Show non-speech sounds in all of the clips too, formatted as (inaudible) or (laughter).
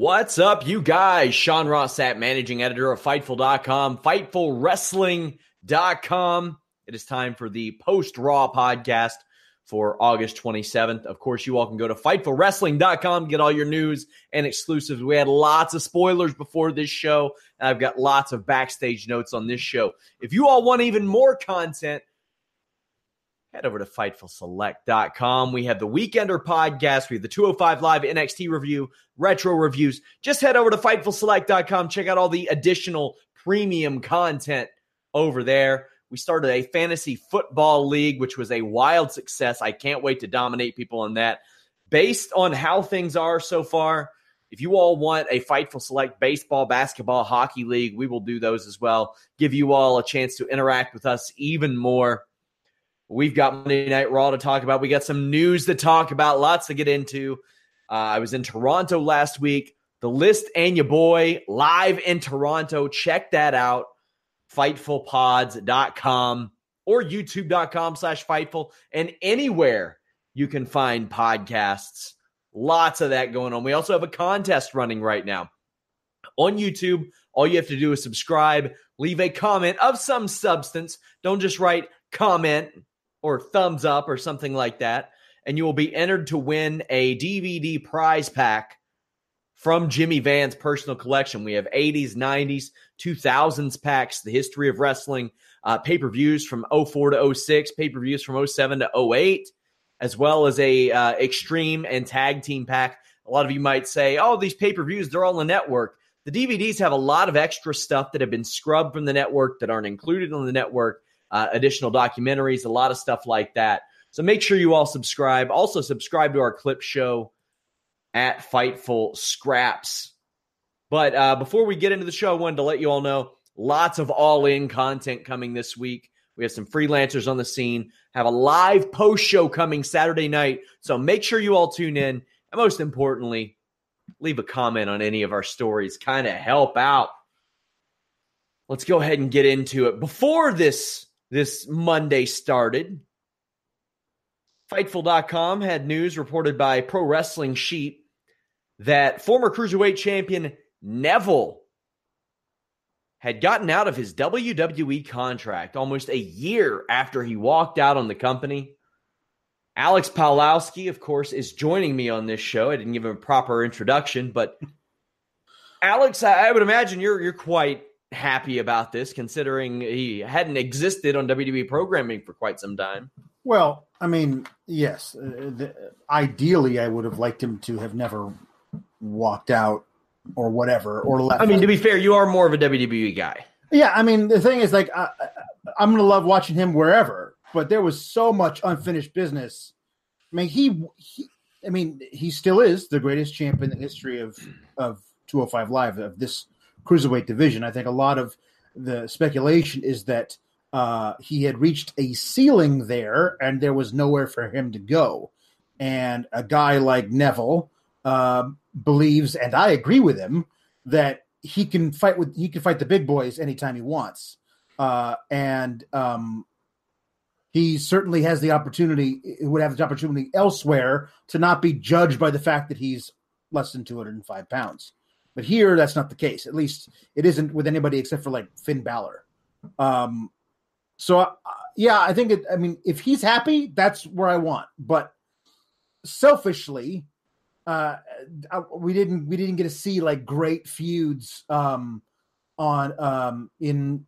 What's up, you guys? Sean Ross Sapp, managing editor of Fightful.com, FightfulWrestling.com. It is time for the post Raw podcast for August 27th. Of course, you all can go to FightfulWrestling.com, get all your news and exclusives. We had lots of spoilers before this show, and I've got lots of backstage notes on this show. If you all want even more content, head over to FightfulSelect.com. We have the Weekender podcast. We have the 205 Live NXT review, retro reviews. Just head over to FightfulSelect.com. Check out all the additional premium content over there. We started a fantasy football league, which was a wild success. I can't wait to dominate people in that. Based on how things are so far, if you all want a Fightful Select baseball, basketball, hockey league, we will do those as well. Give you all a chance to interact with us even more. We've got Monday Night Raw to talk about. We got some news to talk about, lots to get into. Uh, I was in Toronto last week. The list and your boy live in Toronto. Check that out. Fightfulpods.com or youtube.com slash Fightful and anywhere you can find podcasts. Lots of that going on. We also have a contest running right now on YouTube. All you have to do is subscribe, leave a comment of some substance. Don't just write comment or thumbs up or something like that, and you will be entered to win a DVD prize pack from Jimmy Van's personal collection. We have 80s, 90s, 2000s packs, the history of wrestling, uh, pay per views from 04 to 06, pay per views from 07 to 08, as well as a uh, extreme and tag team pack. A lot of you might say, oh, these pay per views, they're all on the network. The DVDs have a lot of extra stuff that have been scrubbed from the network that aren't included on the network uh, additional documentaries, a lot of stuff like that. So make sure you all subscribe. Also, subscribe to our clip show at Fightful Scraps. But uh, before we get into the show, I wanted to let you all know lots of all in content coming this week. We have some freelancers on the scene, have a live post show coming Saturday night. So make sure you all tune in. And most importantly, leave a comment on any of our stories, kind of help out. Let's go ahead and get into it. Before this this Monday started. Fightful.com had news reported by Pro Wrestling Sheet that former cruiserweight champion Neville had gotten out of his WWE contract almost a year after he walked out on the company. Alex Pawlowski, of course, is joining me on this show. I didn't give him a proper introduction, but (laughs) Alex, I would imagine you're you're quite happy about this, considering he hadn't existed on WWE programming for quite some time. Well, I mean, yes. Uh, the, ideally, I would have liked him to have never walked out or whatever or left. I mean, to be fair, you are more of a WWE guy. Yeah, I mean, the thing is, like, I, I'm going to love watching him wherever, but there was so much unfinished business. I mean, he, he I mean, he still is the greatest champ in the history of of 205 Live of this cruiserweight division. I think a lot of the speculation is that uh, he had reached a ceiling there and there was nowhere for him to go. And a guy like Neville, um, believes, and I agree with him, that he can fight with he can fight the big boys anytime he wants, uh, and um, he certainly has the opportunity. Would have the opportunity elsewhere to not be judged by the fact that he's less than 205 pounds. But here, that's not the case. At least it isn't with anybody except for like Finn Balor. Um, so uh, yeah, I think it. I mean, if he's happy, that's where I want. But selfishly, uh, we didn't we didn't get to see like great feuds um, on um, in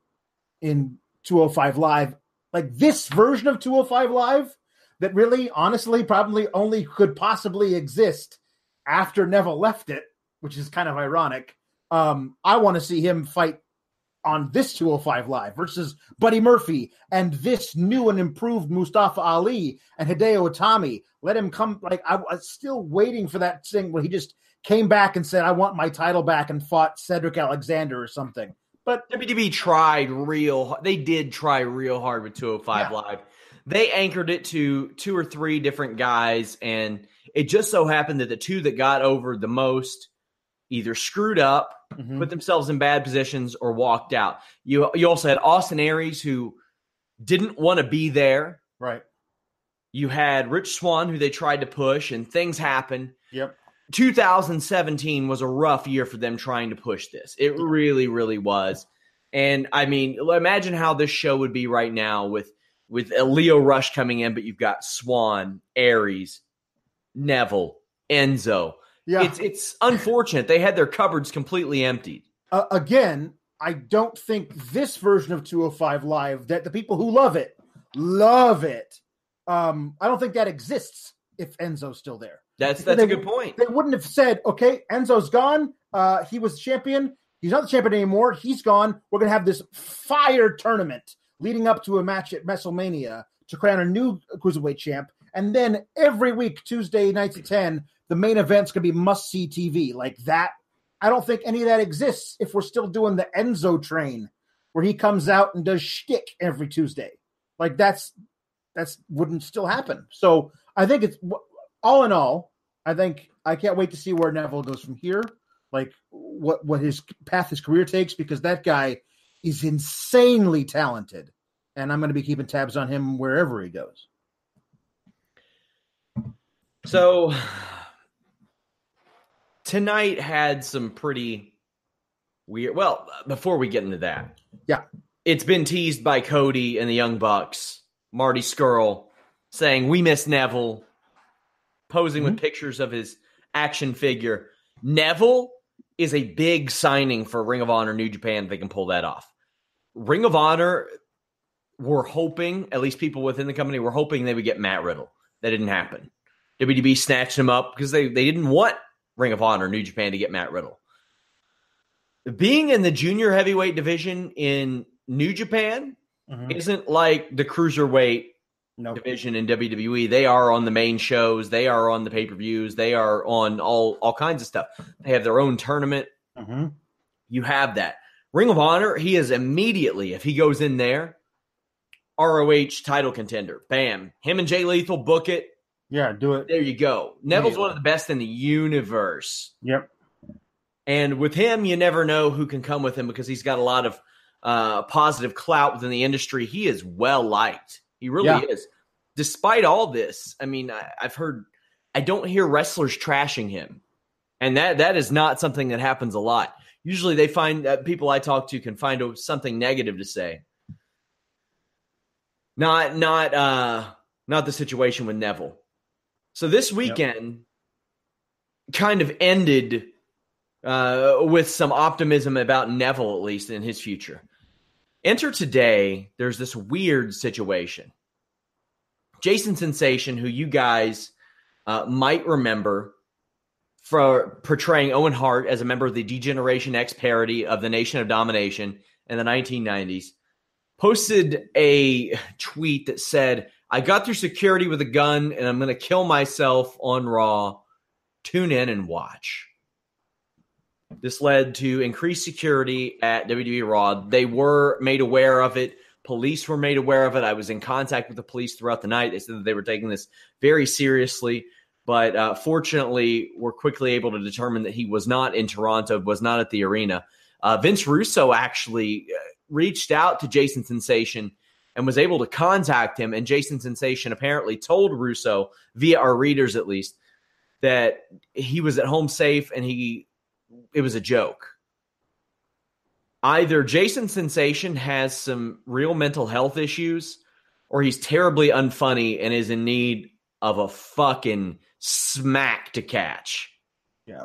in 205 Live. Like this version of 205 Live that really, honestly, probably only could possibly exist after Neville left it, which is kind of ironic. Um, I want to see him fight on this 205 Live versus Buddy Murphy and this new and improved Mustafa Ali and Hideo Itami. Let him come. Like I was still waiting for that thing where he just came back and said, "I want my title back," and fought Cedric Alexander or something. But WWE tried real. They did try real hard with 205 yeah. Live. They anchored it to two or three different guys, and it just so happened that the two that got over the most either screwed up, mm-hmm. put themselves in bad positions, or walked out. You you also had Austin Aries who didn't want to be there. Right. You had Rich Swann who they tried to push, and things happened. Yep. 2017 was a rough year for them trying to push this. It really, really was. And I mean, imagine how this show would be right now with with Lio Rush coming in, but you've got Swan, Aries, Neville, Enzo. Yeah. It's it's unfortunate. They had their cupboards completely emptied. Uh, again, I don't think this version of 205 Live that the people who love it love it. Um, I don't think that exists if Enzo's still there. That's that's they, a good point. They wouldn't have said, "Okay, Enzo's gone. Uh, he was champion. He's not the champion anymore. He's gone. We're gonna have this fire tournament leading up to a match at WrestleMania to crown a new cruiserweight champ. And then every week, Tuesday nights at 10, the main event's going to be must see TV. Like that. I don't think any of that exists if we're still doing the Enzo train where he comes out and does shtick every Tuesday. Like that's, that's wouldn't still happen. So I think it's all in all, I think I can't wait to see where Neville goes from here. Like what, what his path, his career takes, because that guy is insanely talented. And I'm going to be keeping tabs on him wherever he goes. So tonight had some pretty weird. Well, before we get into that, yeah, it's been teased by Cody and the Young Bucks, Marty Scurll saying we miss Neville, posing mm-hmm. with pictures of his action figure. Neville is a big signing for Ring of Honor New Japan. They can pull that off. Ring of Honor were hoping, at least people within the company were hoping they would get Matt Riddle. That didn't happen. WWE snatched him up because they, they didn't want Ring of Honor New Japan to get Matt Riddle. Being in the junior heavyweight division in New Japan mm-hmm. isn't like the cruiserweight nope. division in WWE. They are on the main shows, they are on the pay per views, they are on all all kinds of stuff. They have their own tournament. Mm-hmm. You have that. Ring of Honor, he is immediately, if he goes in there, ROH title contender. Bam. Him and Jay Lethal book it. Yeah, do it. There you go. Neville's one of the best in the universe. Yep. And with him, you never know who can come with him because he's got a lot of uh, positive clout within the industry. He is well liked. He really yeah. is. Despite all this, I mean, I, I've heard, I don't hear wrestlers trashing him, and that that is not something that happens a lot usually they find that people I talk to can find something negative to say. Not not uh not the situation with Neville. So this weekend yep. kind of ended uh, with some optimism about Neville, at least in his future. Enter today, there's this weird situation. Jason Sensation, who you guys uh, might remember for portraying Owen Hart as a member of the D-Generation X parody of the Nation of Domination in the 1990s, posted a tweet that said, I got through security with a gun and I'm going to kill myself on Raw. Tune in and watch. This led to increased security at WWE Raw. They were made aware of it. Police were made aware of it. I was in contact with the police throughout the night. They said that they were taking this very seriously. But uh, fortunately, we're quickly able to determine that he was not in Toronto, was not at the arena. Uh, Vince Russo actually uh, reached out to Jason Sensation and was able to contact him. And Jason Sensation apparently told Russo, via our readers at least, that he was at home safe and he it was a joke. Either Jason Sensation has some real mental health issues, or he's terribly unfunny and is in need of a fucking smack to catch. Yeah.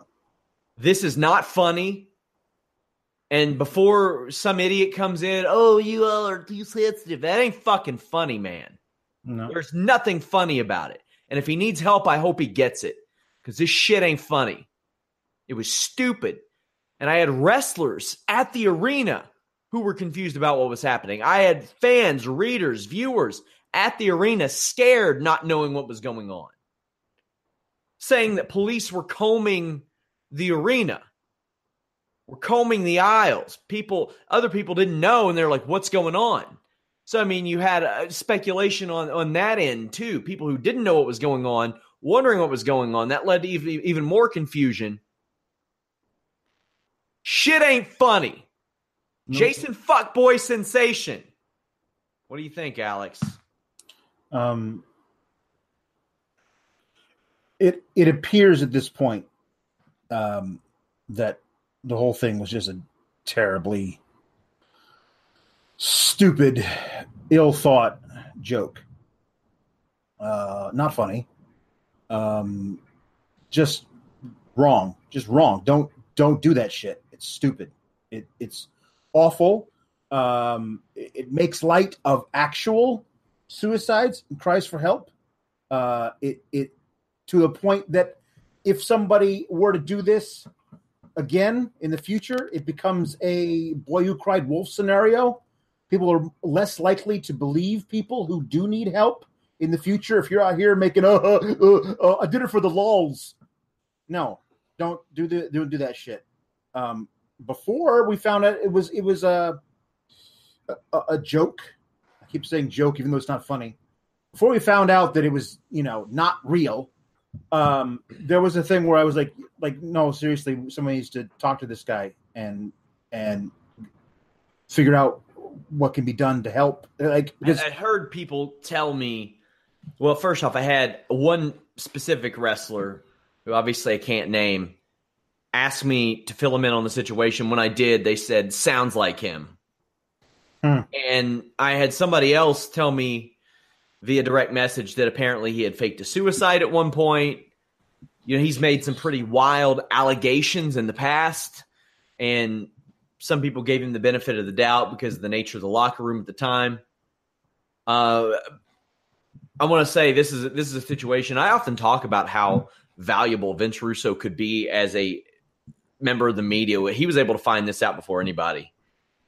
This is not funny. And before some idiot comes in, oh, you all are too sensitive. That ain't fucking funny, man. No. There's nothing funny about it. And if he needs help, I hope he gets it because this shit ain't funny. It was stupid. And I had wrestlers at the arena who were confused about what was happening. I had fans, readers, viewers at the arena scared, not knowing what was going on, saying that police were combing the arena, were combing the aisles. People, other people didn't know, and they're like, what's going on? So, I mean, you had a speculation on, on that end too. People who didn't know what was going on, wondering what was going on. That led to even, even more confusion. Shit ain't funny. No. Jason Fuckboy Sensation. What do you think, Alex? Um, it it appears at this point um, that the whole thing was just a terribly stupid, ill thought joke. Uh, not funny. Um, just wrong. Just wrong. Don't don't do that shit. It's stupid. It it's awful. Um, it, it makes light of actual suicides and cries for help. Uh, it it to the point that if somebody were to do this again in the future, it becomes a boy who cried wolf scenario. People are less likely to believe people who do need help in the future. If you're out here making, uh, uh, uh, uh, I did it for the lols. No, don't do the don't do that shit. Um, before we found out it was it was a a, a joke. I keep saying joke, even though it's not funny. Before we found out that it was you know not real, um, there was a thing where I was like, like no, seriously, somebody needs to talk to this guy and and figure out what can be done to help. Like I, because I heard people tell me. Well, first off, I had one specific wrestler who obviously I can't name ask me to fill him in on the situation. When I did, they said sounds like him, Hmm. and I had somebody else tell me via direct message that apparently he had faked a suicide at one point. You know, he's made some pretty wild allegations in the past, and some people gave him the benefit of the doubt because of the nature of the locker room at the time. Uh, I want to say this is this is a situation. I often talk about how valuable Vince Russo could be as a member of the media. He was able to find this out before anybody,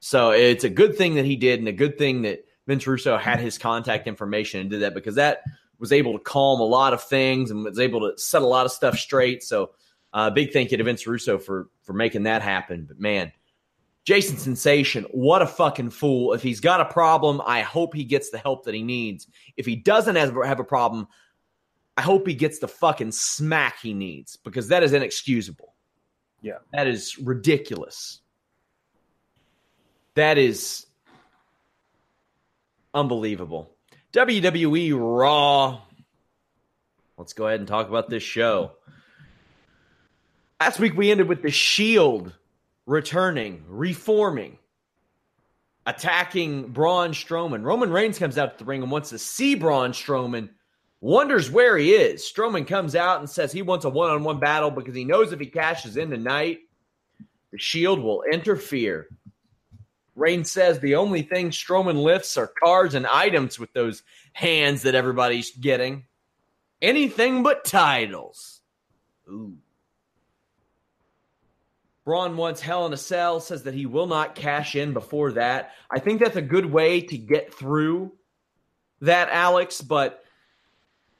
so it's a good thing that he did, and a good thing that Vince Russo had his contact information and did that because that was able to calm a lot of things and was able to set a lot of stuff straight. So, uh, big thank you to Vince Russo for for making that happen. But man, Jason Sensation, what a fucking fool. If he's got a problem, I hope he gets the help that he needs. If he doesn't have, have a problem, I hope he gets the fucking smack he needs because that is inexcusable. Yeah. That is ridiculous. That is unbelievable. WWE Raw. Let's go ahead and talk about this show. Last week we ended with the Shield returning, reforming, attacking Braun Strowman. Roman Reigns comes out to the ring and wants to see Braun Strowman, wonders where he is. Strowman comes out and says he wants a one on one battle because he knows if he cashes in tonight, the Shield will interfere. Reigns says the only thing Strowman lifts are cars and items with those hands that everybody's getting. Anything but titles. Ooh. Braun wants Hell in a Cell, says that he will not cash in before that. I think that's a good way to get through that, Alex, but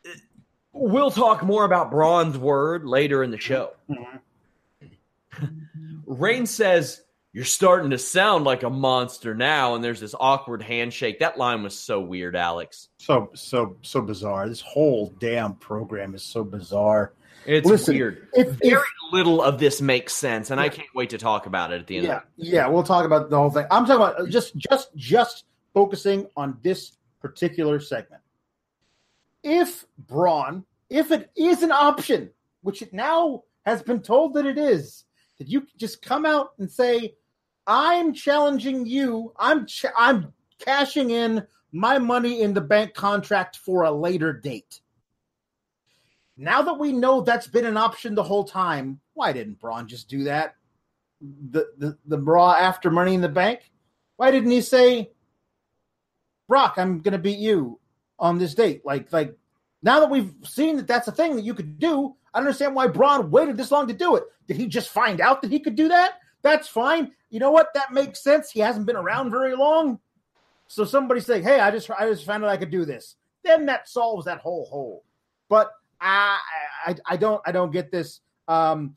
uh, we'll talk more about Braun's word later in the show. Mm-hmm. (laughs) Reigns says you're starting to sound like a monster now. And there's this awkward handshake. That line was so weird, Alex. So so so bizarre. This whole damn program is so bizarre. It's Listen, weird. If, Very if little of this makes sense, and I can't wait to talk about it at the end. yeah yeah, we'll talk about the whole thing. I'm talking about just just just focusing on this particular segment. If Braun, if it is an option, which it now has been told that it is, that you can just come out and say, "I'm challenging you. I'm ch- I'm cashing in my money in the bank contract for a later date." Now that we know that's been an option the whole time, why didn't Braun just do that? The the the Raw after Money in the Bank. Why didn't he say, "Brock, I'm to beat you on this date"? Like like now that we've seen that that's a thing that you could do, I understand why Braun waited this long to do it. Did he just find out that he could do that? That's fine. You know what? That makes sense. He hasn't been around very long. So somebody saying, "Hey, I just I just found out I could do this," then that solves that whole hole. But I I, I don't I don't get this. Um,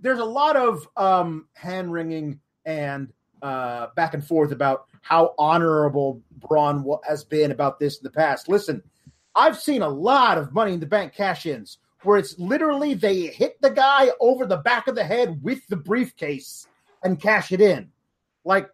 there's a lot of um, hand wringing and uh, back and forth about how honorable Braun has been about this in the past. Listen, I've seen a lot of Money in the Bank cash ins where it's literally they hit the guy over the back of the head with the briefcase and cash it in. Like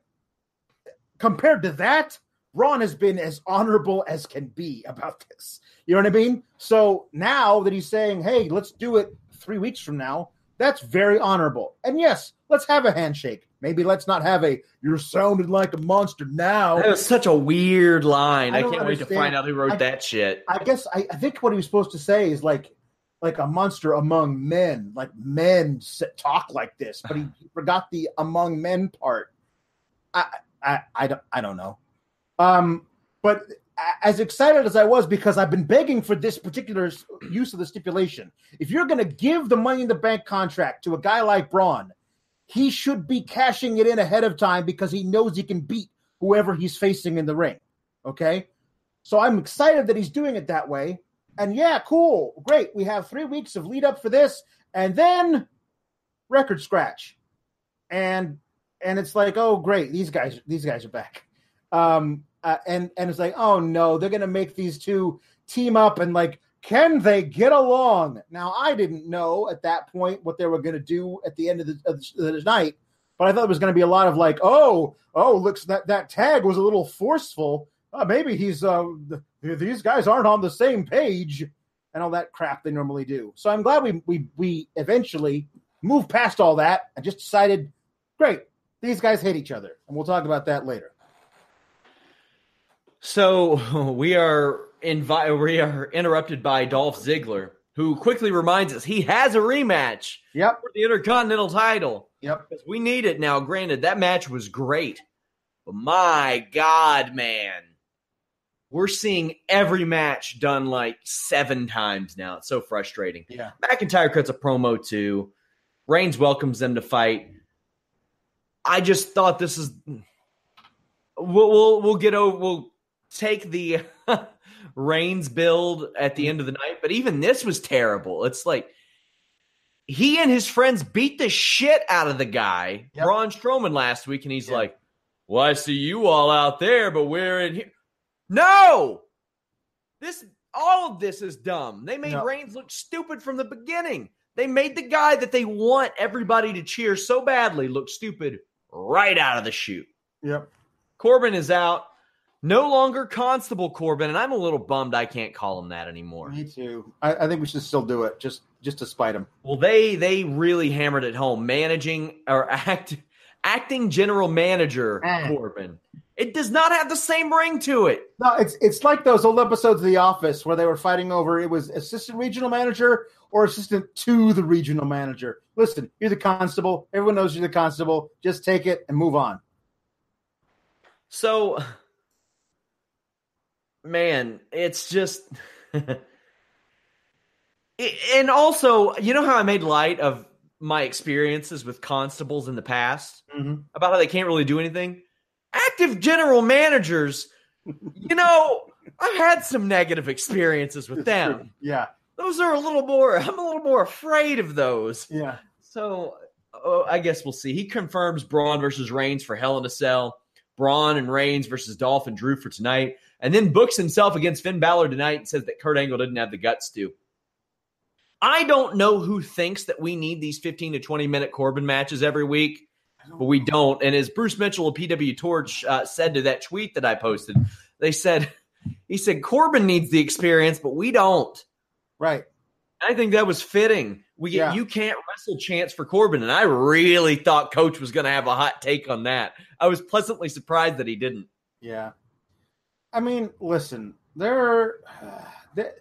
compared to that, Braun has been as honorable as can be about this. You know what I mean? So now that he's saying, hey, let's do it three weeks from now, that's very honorable. And yes, let's have a handshake. Maybe let's not have a you're sounding like a monster now. That was such a weird line. I I, can't wait to find out who wrote I- that shit. I guess I, I think what he was supposed to say is like like a monster among men, like men talk like this, but he (sighs) forgot the among men part. I I I don't I don't know. Um, but as excited as I was because I've been begging for this particular use of the stipulation. If you're going to give the money in the bank contract to a guy like Braun, he should be cashing it in ahead of time because he knows he can beat whoever he's facing in the ring. Okay? So I'm excited that he's doing it that way. And yeah, cool. Great. We have 3 weeks of lead up for this and then record scratch. And and it's like, "Oh, great. These guys these guys are back." Um uh, and and it's like, "Oh no, they're to make these two team up and like can they get along? Now, I didn't know at that point what they were going to do at the end of the, of the, of the night, but I thought it was going to be a lot of like, oh, oh, looks that that tag was a little forceful. Uh, maybe he's uh, th- these guys aren't on the same page, and all that crap they normally do. So I'm glad we we we eventually moved past all that and just decided, great, these guys hate each other, and we'll talk about that later. So (laughs) we are invi- we are interrupted by Dolph Ziggler, who quickly reminds us he has a rematch Yep, for the Intercontinental title. yep. Because we need it now. Granted, that match was great, but my God, man, we're seeing every match done like seven times now. It's so frustrating. Yeah. McIntyre cuts a promo too. Reigns welcomes them to fight. I just thought this is. We'll we'll, we'll get over. We'll take the (laughs) Reigns build at the mm-hmm. end of the night, but even this was terrible. It's like he and his friends beat the shit out of the guy, Yep. Braun Strowman, last week, and he's Yeah. like, "Well, I see you all out there, but we're in here." No, this all of this is dumb. They made No. Reigns look stupid from the beginning. They made the guy that they want everybody to cheer so badly look stupid right out of the chute. Yep. Corbin is out. No longer Constable Corbin, and I'm a little bummed I can't call him that anymore. Me too. I, I think we should still do it just just to spite him. Well, they they really hammered it home. Managing or (laughs) act acting general manager Ah. Corbin. It does not have the same ring to it. No, it's it's like those old episodes of The Office where they were fighting over it was assistant regional manager or assistant to the regional manager. Listen, you're the constable. Everyone knows you're the constable. Just take it and move on. So, man, it's just. (laughs) And also, you know how I made light of my experiences with constables in the past Mm-hmm. about how they can't really do anything? Active general managers, you know, I've had some negative experiences with them. Yeah, Those are a little more, I'm a little more afraid of those. yeah. So oh, I guess we'll see. He confirms Braun versus Reigns for Hell in a Cell, Braun and Reigns versus Dolph and Drew for tonight, and then books himself against Finn Balor tonight and says that Kurt Angle didn't have the guts to. I don't know who thinks that we need these 15 to 20 minute Corbin matches every week, but we don't. And as Bruce Mitchell of PW Torch uh, said to that tweet that I posted, they said, he said, Corbin needs the experience, but we don't. Right. I think that was fitting. We Yeah. you can't wrestle chance for Corbin, and I really thought Coach was going to have a hot take on that. I was pleasantly surprised that he didn't. Yeah. I mean, listen, there are. there-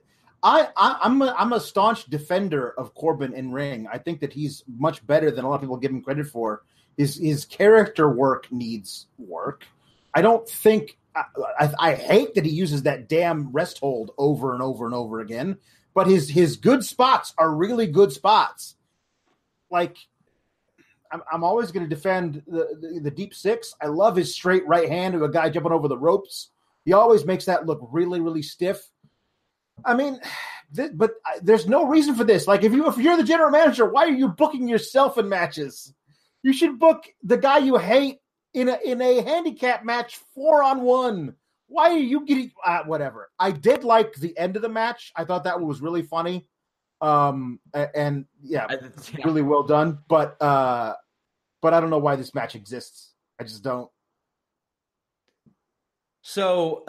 I, I I'm a, I'm a staunch defender of Corbin in ring. I think that he's much better than a lot of people give him credit for. His his character work needs work. I don't think I, I, I hate that he uses that damn rest hold over and over and over again. But his his good spots are really good spots. Like I'm, I'm always going to defend the, the the deep six. I love his straight right hand to a guy jumping over the ropes. He always makes that look really really stiff. I mean, but there's no reason for this. Like if you if you're the general manager, why are you booking yourself in matches? You should book the guy you hate in a in a handicap match four on one. Why are you getting uh, whatever? I did like the end of the match. I thought that one was really funny. Um and yeah, yeah. really well done. But uh but I don't know why this match exists. I just don't. So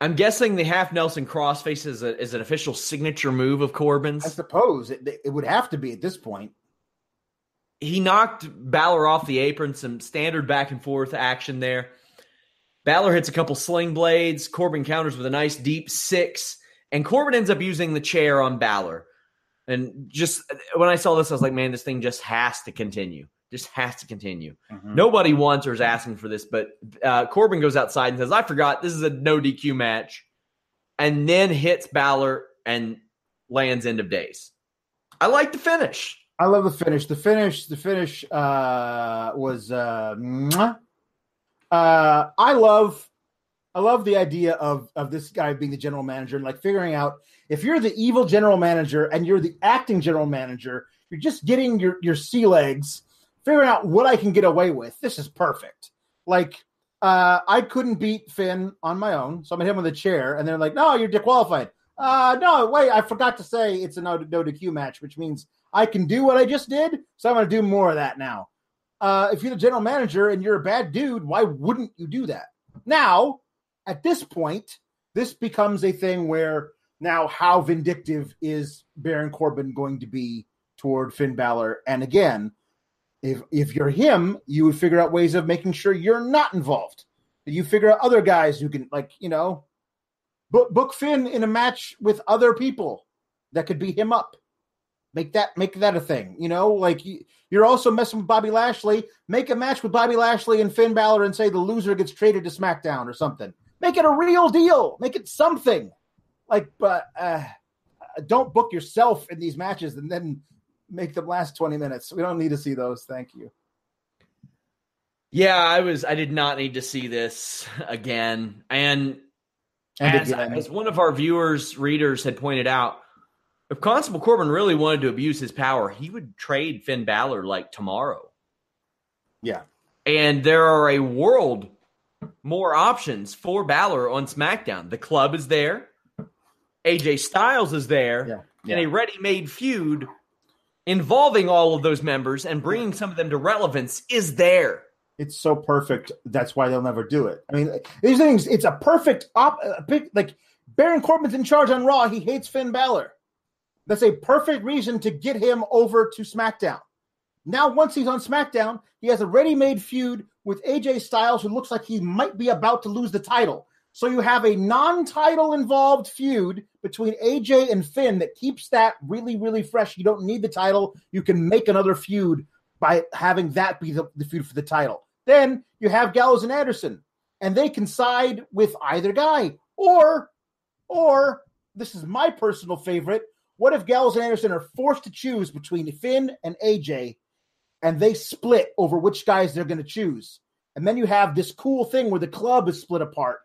I'm guessing the half Nelson crossface is, a, is an official signature move of Corbin's. I suppose it, it would have to be at this point. He knocked Balor off the apron, some standard back and forth action there. Balor hits a couple sling blades. Corbin counters with a nice deep six, and Corbin ends up using the chair on Balor. And just when I saw this, I was like, man, this thing just has to continue. Just has to continue. Nobody wants or is asking for this, but uh, Corbin goes outside and says, I forgot this is a no DQ match, and then hits Balor and lands end of days. I like the finish. I love the finish. The finish, the finish uh, was. Uh, uh, I love, I love the idea of of this guy being the general manager and like figuring out if you're the evil general manager and you're the acting general manager, you're just getting your your sea legs, figuring out what I can get away with. This is perfect. Like. Uh, I couldn't beat Finn on my own, so I'm gonna hit him with a chair, and they're like, "No, you're disqualified." Uh, no, wait, I forgot to say it's a no no DQ match, which means I can do what I just did, so I'm going to do more of that now. Uh, if you're the general manager and you're a bad dude, why wouldn't you do that? Now, at this point, this becomes a thing where now how vindictive is Baron Corbin going to be toward Finn Balor? And again, if if you're him, you would figure out ways of making sure you're not involved. You figure out other guys who can, like, you know, book, book Finn in a match with other people that could beat him up make that make that a thing you know? Like you, you're also messing with bobby lashley. Make a match with bobby lashley and finn Balor and say the loser gets traded to smackdown or something. Make it a real deal. Make it something. Like but uh don't book yourself in these matches and then make them last 20 minutes. We don't need to see those. Thank you. Yeah, I was. I did not need to see this again. And, And as, again. as one of our viewers, readers had pointed out, if Constable Corbin really wanted to abuse his power, he would trade Finn Balor like tomorrow. yeah And there are a world more options for Balor on SmackDown. The club is there. AJ Styles is there. Yeah, In a ready-made feud involving all of those members and bringing some of them to relevance is there. it's so perfect. That's why they'll never do it. I mean, these things. It's a perfect op. Like Baron Corbin's in charge on Raw. He hates Finn Balor. That's a perfect reason to get him over to SmackDown. Now, once he's on SmackDown, he has a ready-made feud with AJ Styles, who looks like he might be about to lose the title. So you have a non-title involved feud between AJ and Finn that keeps that really, really fresh. You don't need the title. You can make another feud by having that be the, the feud for the title. Then you have Gallows and Anderson, and they can side with either guy. Or, or this is my personal favorite. What if Gallows and Anderson are forced to choose between Finn and AJ, and they split over which guys they're going to choose? And then you have this cool thing where the club is split apart,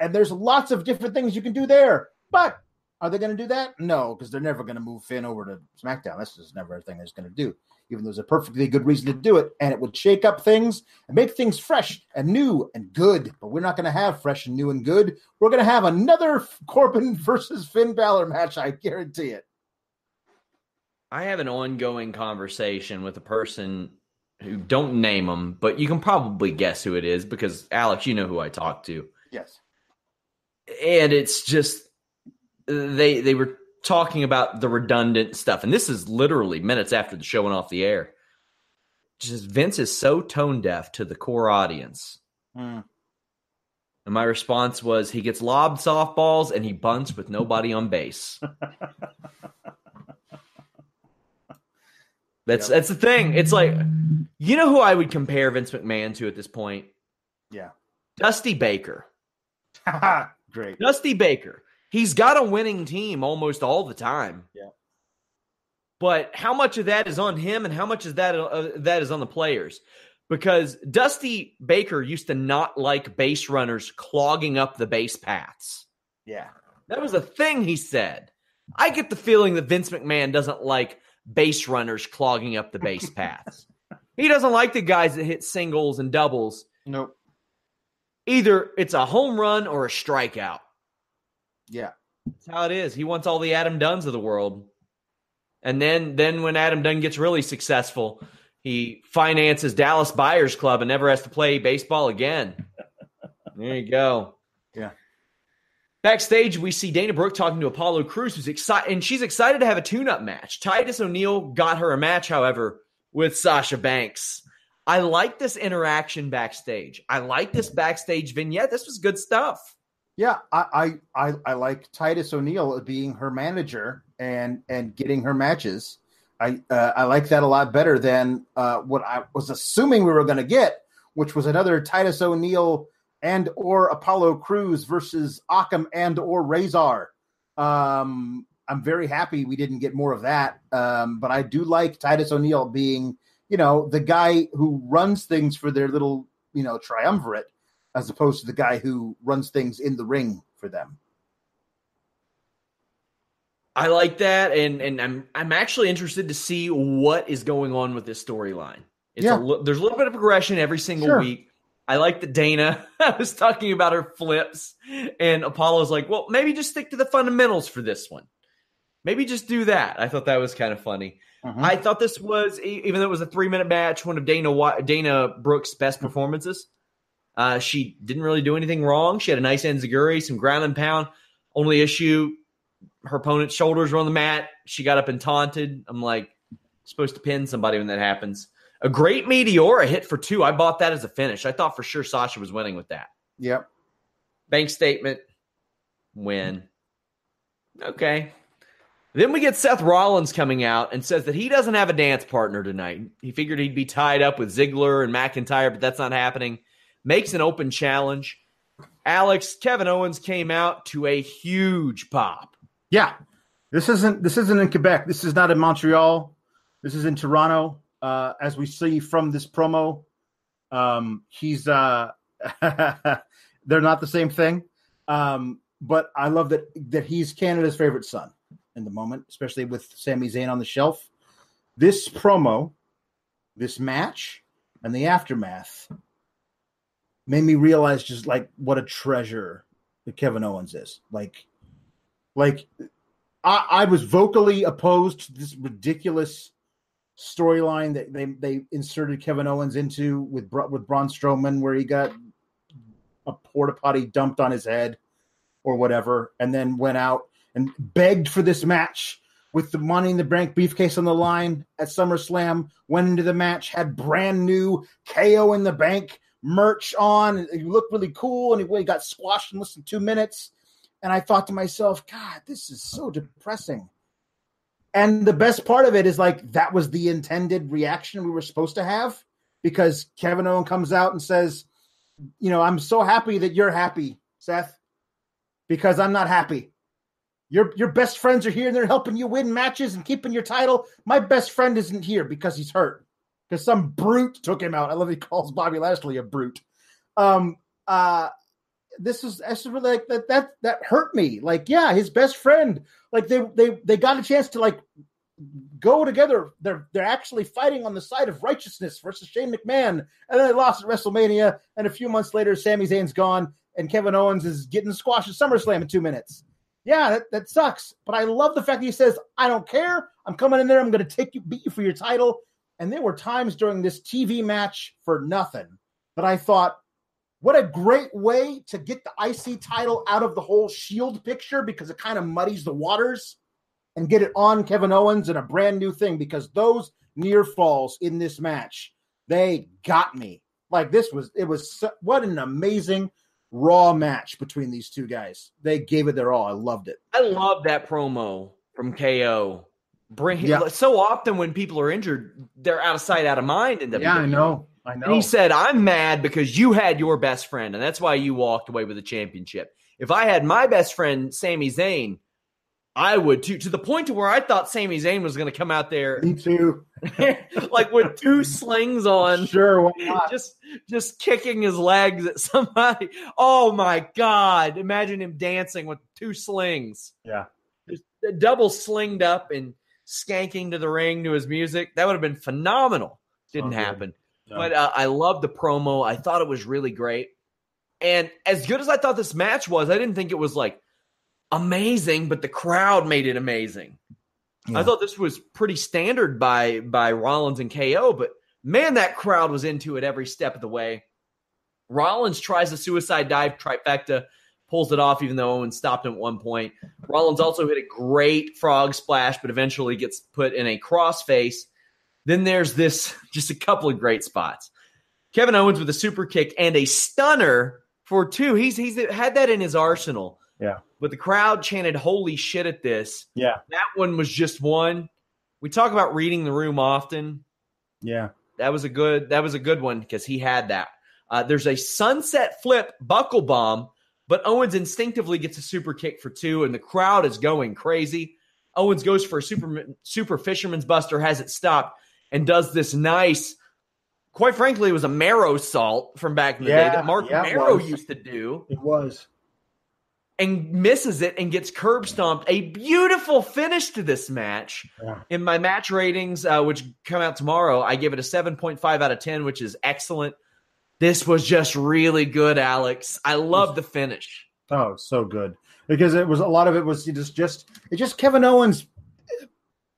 and there's lots of different things you can do there. But Are they going to do that? No, because they're never going to move Finn over to SmackDown. That's just never a thing they're going to do. Even though there's a perfectly good reason to do it, and it would shake up things and make things fresh and new and good. But we're not going to have fresh and new and good. We're going to have another Corbin (laughs) versus Finn Balor match. I guarantee it. I have an ongoing conversation with a person who don't name them, but you can probably guess who it is because Alex, you know who I talk to. Yes. And it's just they they were talking about the redundant stuff, and this is literally minutes after the show went off the air. Just Vince is so tone deaf to the core audience. Mm. And my response was he gets lobbed softballs and he bunts with nobody on base. (laughs) That's Yep. that's the thing. It's like you know who I would compare Vince McMahon to at this point? Yeah. Dusty Baker. (laughs) Great. Dusty Baker. He's got a winning team almost all the time. Yeah. But how much of that is on him and how much is that uh, that is on the players? Because Dusty Baker used to not like base runners clogging up the base paths. Yeah. That was a thing he said. I get the feeling that Vince McMahon doesn't like base runners clogging up the base (laughs) paths. he doesn't like the guys that hit singles and doubles. Nope. Either it's a home run or a strikeout. Yeah. That's how it is. He wants all the Adam Dunns of the world. And then then when Adam Dunn gets really successful, he finances Dallas Buyers Club and never has to play baseball again. There you go. Yeah. Backstage, we see Dana Brooke talking to Apollo Crews, who's excited, and she's excited to have a tune-up match. Titus O'Neil got her a match, however, with Sasha Banks. I like this interaction backstage. I like this backstage vignette. This was good stuff. Yeah, I, I I like Titus O'Neil being her manager and and getting her matches. I uh, I like that a lot better than uh, what I was assuming we were going to get, which was another Titus O'Neil and or Apollo Crews versus Akam and or Rezar. Um, I'm very happy we didn't get more of that, um, but I do like Titus O'Neil being, you know, the guy who runs things for their little, you know, triumvirate as opposed to the guy who runs things in the ring for them. I like that, and and I'm I'm actually interested to see what is going on with this storyline. Yeah. a, there's a little bit of progression every single Sure. week. I like that Dana (laughs) was talking about her flips, and Apollo's like, well, maybe just stick to the fundamentals for this one. Maybe just do that. I thought that was kind of funny. Mhm. I thought this was, even though it was a three minute match, one of Dana Dana Brooke's best performances. Uh, she didn't really do anything wrong. She had a nice enziguri, some ground and pound. Only issue, her opponent's shoulders were on the mat. She got up and taunted. I'm like, supposed to pin somebody when that happens. A great Meteora hit for two. I bought that as a finish. I thought for sure Sasha was winning with that. Yep. Bank statement, win. Okay. Then we get Seth Rollins coming out and says that he doesn't have a dance partner tonight. He figured he'd be tied up with Ziggler and McIntyre, but that's not happening. Makes an open challenge. Alex, Kevin Owens came out to a huge pop. Yeah. This isn't this isn't in Quebec. This is not in Montreal. This is in Toronto. Uh, as we see from this promo, um, he's uh, (laughs) they're not the same thing. Um, but I love that that he's Canada's favorite son in the moment, especially with Sami Zayn on the shelf. This promo, this match, and the aftermath made me realize just like what a treasure that Kevin Owens is. Like, like I, I was vocally opposed to this ridiculous storyline that they they inserted Kevin Owens into with with Braun Strowman, where he got a porta potty dumped on his head or whatever, and then went out and begged for this match with the Money in the Bank briefcase on the line at SummerSlam. Went into the match, had brand new KO in the Bank merch on. He looked really cool, and he, he got squashed in less than two minutes. And I thought to myself, God, this is so depressing. And the best part of it is like that was the intended reaction we were supposed to have because Kevin Owen comes out and says, you know, I'm so happy that you're happy, Seth, because I'm not happy. Your your best friends are here and they're helping you win matches and keeping your title. My best friend isn't here because he's hurt. Because some brute took him out. I love he calls Bobby Lashley a brute. Um uh this is really like that that that hurt me. Like, yeah, his best friend. Like they they they got a chance to like go together. They're they're actually fighting on the side of righteousness versus Shane McMahon, and then they lost at WrestleMania. And a few months later, Sami Zayn's gone, and Kevin Owens is getting squashed at SummerSlam in two minutes. Yeah, that, that sucks. But I love the fact that he says, "I don't care. I'm coming in there. I'm going to take you, beat you for your title." And there were times during this TV match for nothing that I thought, what a great way to get the IC title out of the whole Shield picture because it kind of muddies the waters and get it on Kevin Owens and a brand new thing because those near falls in this match, they got me. Like this was, it was what an amazing raw match between these two guys. They gave it their all. I loved it. I love that promo from KO. Bring yeah. so often when people are injured, they're out of sight, out of mind. In WWE. Yeah, I know. I know. And he said, "I'm mad because you had your best friend, and that's why you walked away with the championship. If I had my best friend, Sami Zayn, I would too, to the point to where I thought Sami Zayn was going to come out there. Me too. (laughs) like with two slings on. Sure, just just kicking his legs at somebody. Oh my god! Imagine him dancing with two slings. Yeah, just uh, double slinged up and skanking to the ring to his music. That would have been phenomenal. Didn't oh, happen. No. But uh, I love the promo. I thought it was really great. And as good as I thought this match was, I didn't think it was like amazing, but the crowd made it amazing. Yeah. I thought this was pretty standard by by Rollins and KO, but man, that crowd was into it every step of the way. Rollins tries a suicide dive trifecta, pulls it off, even though Owen stopped him at one point. Rollins also hit a great frog splash, but eventually gets put in a crossface. Then there's this (laughs) just a couple of great spots. Kevin Owens with a super kick and a stunner for two. He's he's had that in his arsenal. Yeah. But the crowd chanted holy shit at this. Yeah. That one was just one. We talk about reading the room often. Yeah. That was a good that was a good one because he had that. Uh, there's a sunset flip buckle bomb, but Owens instinctively gets a super kick for two, and the crowd is going crazy. Owens goes for a super super fisherman's buster, has it stopped, and does this nice. Quite frankly, it was a Merosault from back in the yeah, day that Marc yeah, Mero used to do. It was and misses it and gets curb stomped. A beautiful finish to this match. Yeah. In my match ratings, uh, which come out tomorrow, I give it a 7.5 out of 10, which is excellent. This was just really good, Alex. I love the finish. Oh, so good. Because it was a lot of it was just just it just Kevin Owens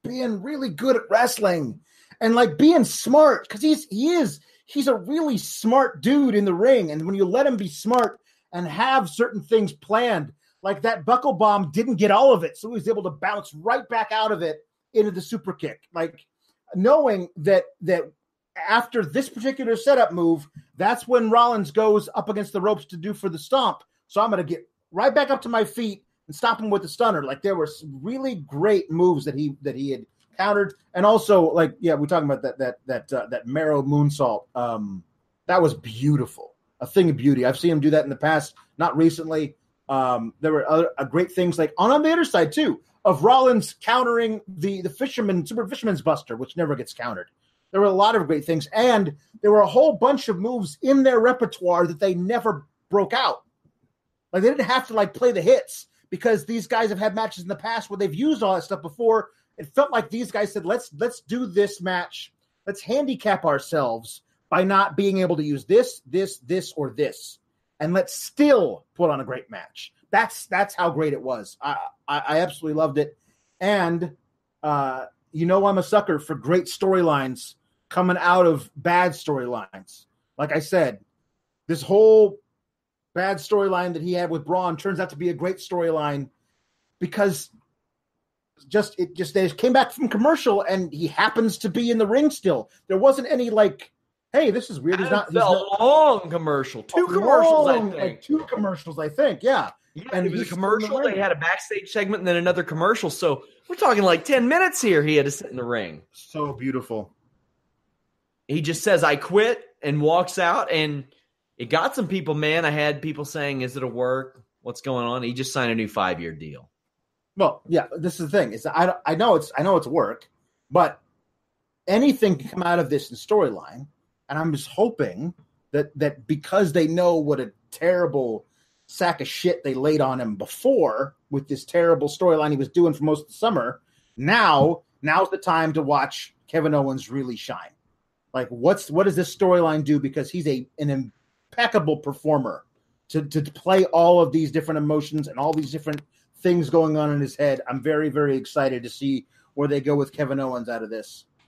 being really good at wrestling and like being smart because he's he is he's a really smart dude in the ring and when you let him be smart and have certain things planned. Like that buckle bomb didn't get all of it, so he was able to bounce right back out of it into the super kick. Like knowing that that after this particular setup move, that's when Rollins goes up against the ropes to do for the stomp. So I'm going to get right back up to my feet and stop him with the stunner. Like there were really great moves that he that he had countered, and also like yeah, we're talking about that that that uh, that Mero moonsault. Um, that was beautiful a thing of beauty. I've seen him do that in the past, not recently. Um, there were other uh, great things like on on the other side too of Rollins countering the the fisherman super fisherman's buster, which never gets countered. There were a lot of great things, and there were a whole bunch of moves in their repertoire that they never broke out. Like they didn't have to like play the hits because these guys have had matches in the past where they've used all that stuff before. It felt like these guys said, "Let's let's do this match. Let's handicap ourselves by not being able to use this, this, this, or this, and let's still put on a great match. That's that's how great it was. I I, I absolutely loved it, and uh, you know I'm a sucker for great storylines coming out of bad storylines. Like I said, this whole bad storyline that he had with Braun turns out to be a great storyline because just it just they just came back from commercial and he happens to be in the ring still. There wasn't any like hey, this is weird. He's not. He's a not, long commercial, two commercials, long, I think. Like two commercials, I think. Yeah. Yeah, and it was a commercial. The they had a backstage segment and then another commercial. So we're talking like 10 minutes here. He had to sit in the ring. So beautiful. He just says, I quit and walks out. And it got some people, man. I had people saying, Is it a work? What's going on? He just signed a new five year deal. Well, yeah, this is the thing. Is I, I know it's I know it's work, but anything can come out of this in storyline and I'm just hoping that that because they know what a terrible sack of shit they laid on him before with this terrible storyline he was doing for most of the summer. Now, now's the time to watch Kevin Owens really shine. Like, what's what does this storyline do? Because he's a an impeccable performer to to play all of these different emotions and all these different things going on in his head. I'm very very excited to see where they go with Kevin Owens out of this.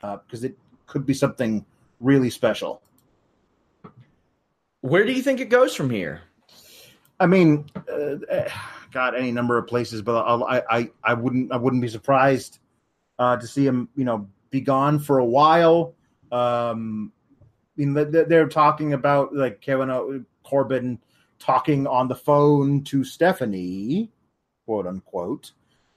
because uh, it could be something really special. Where do you think it goes from here? I mean, uh, God, any number of places, but I, I, I wouldn't, I wouldn't be surprised uh, to see him, you know, be gone for a while. Um, I mean, they're talking about like Kevin Corbin talking on the phone to Stephanie, quote unquote,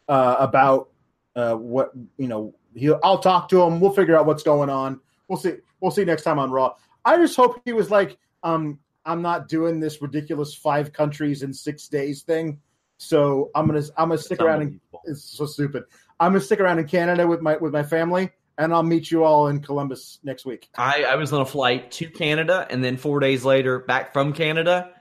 uh, about uh, what you know He'll, I'll talk to him. We'll figure out what's going on. We'll see. We'll see next time on Raw. I just hope he was like, um, I'm not doing this ridiculous five countries in six days thing. So I'm gonna I'm gonna stick around. In, it's so stupid. I'm gonna stick around in Canada with my with my family, and I'll meet you all in Columbus next week. I, I was on a flight to Canada, and then four days later back from Canada.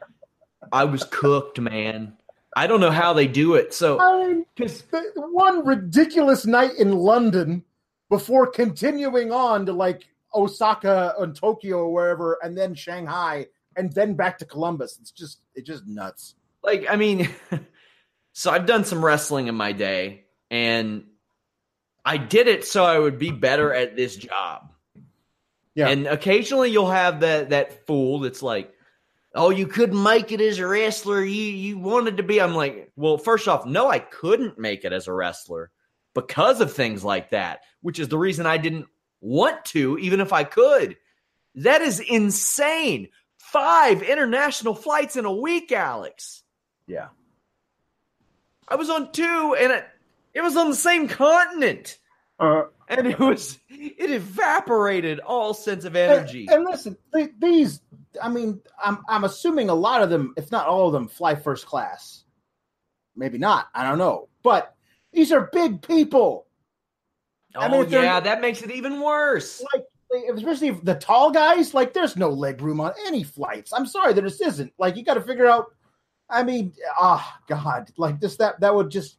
I was cooked, man. I don't know how they do it. So, because one ridiculous night in London before continuing on to like Osaka and Tokyo or wherever, and then Shanghai, and then back to Columbus. It's just it's just nuts. Like, I mean, (laughs) so I've done some wrestling in my day, and I did it so I would be better at this job. Yeah. And occasionally you'll have that that fool that's like, oh, you couldn't make it as a wrestler. You you wanted to be. I'm like, well, first off, no, I couldn't make it as a wrestler because of things like that, which is the reason I didn't want to, even if I could. That is insane. Five international flights in a week, Alex. Yeah. I was on two, and it, it was on the same continent. Uh, and it was it evaporated all sense of energy. And, and listen, these I mean, I'm I'm assuming a lot of them, if not all of them, fly first class. Maybe not. I don't know. But these are big people. Oh I mean, yeah, that makes it even worse. Like, especially the tall guys. Like, there's no leg room on any flights. I'm sorry, there just isn't. Like, you got to figure out. I mean, ah, oh, God, like this, that, that would just.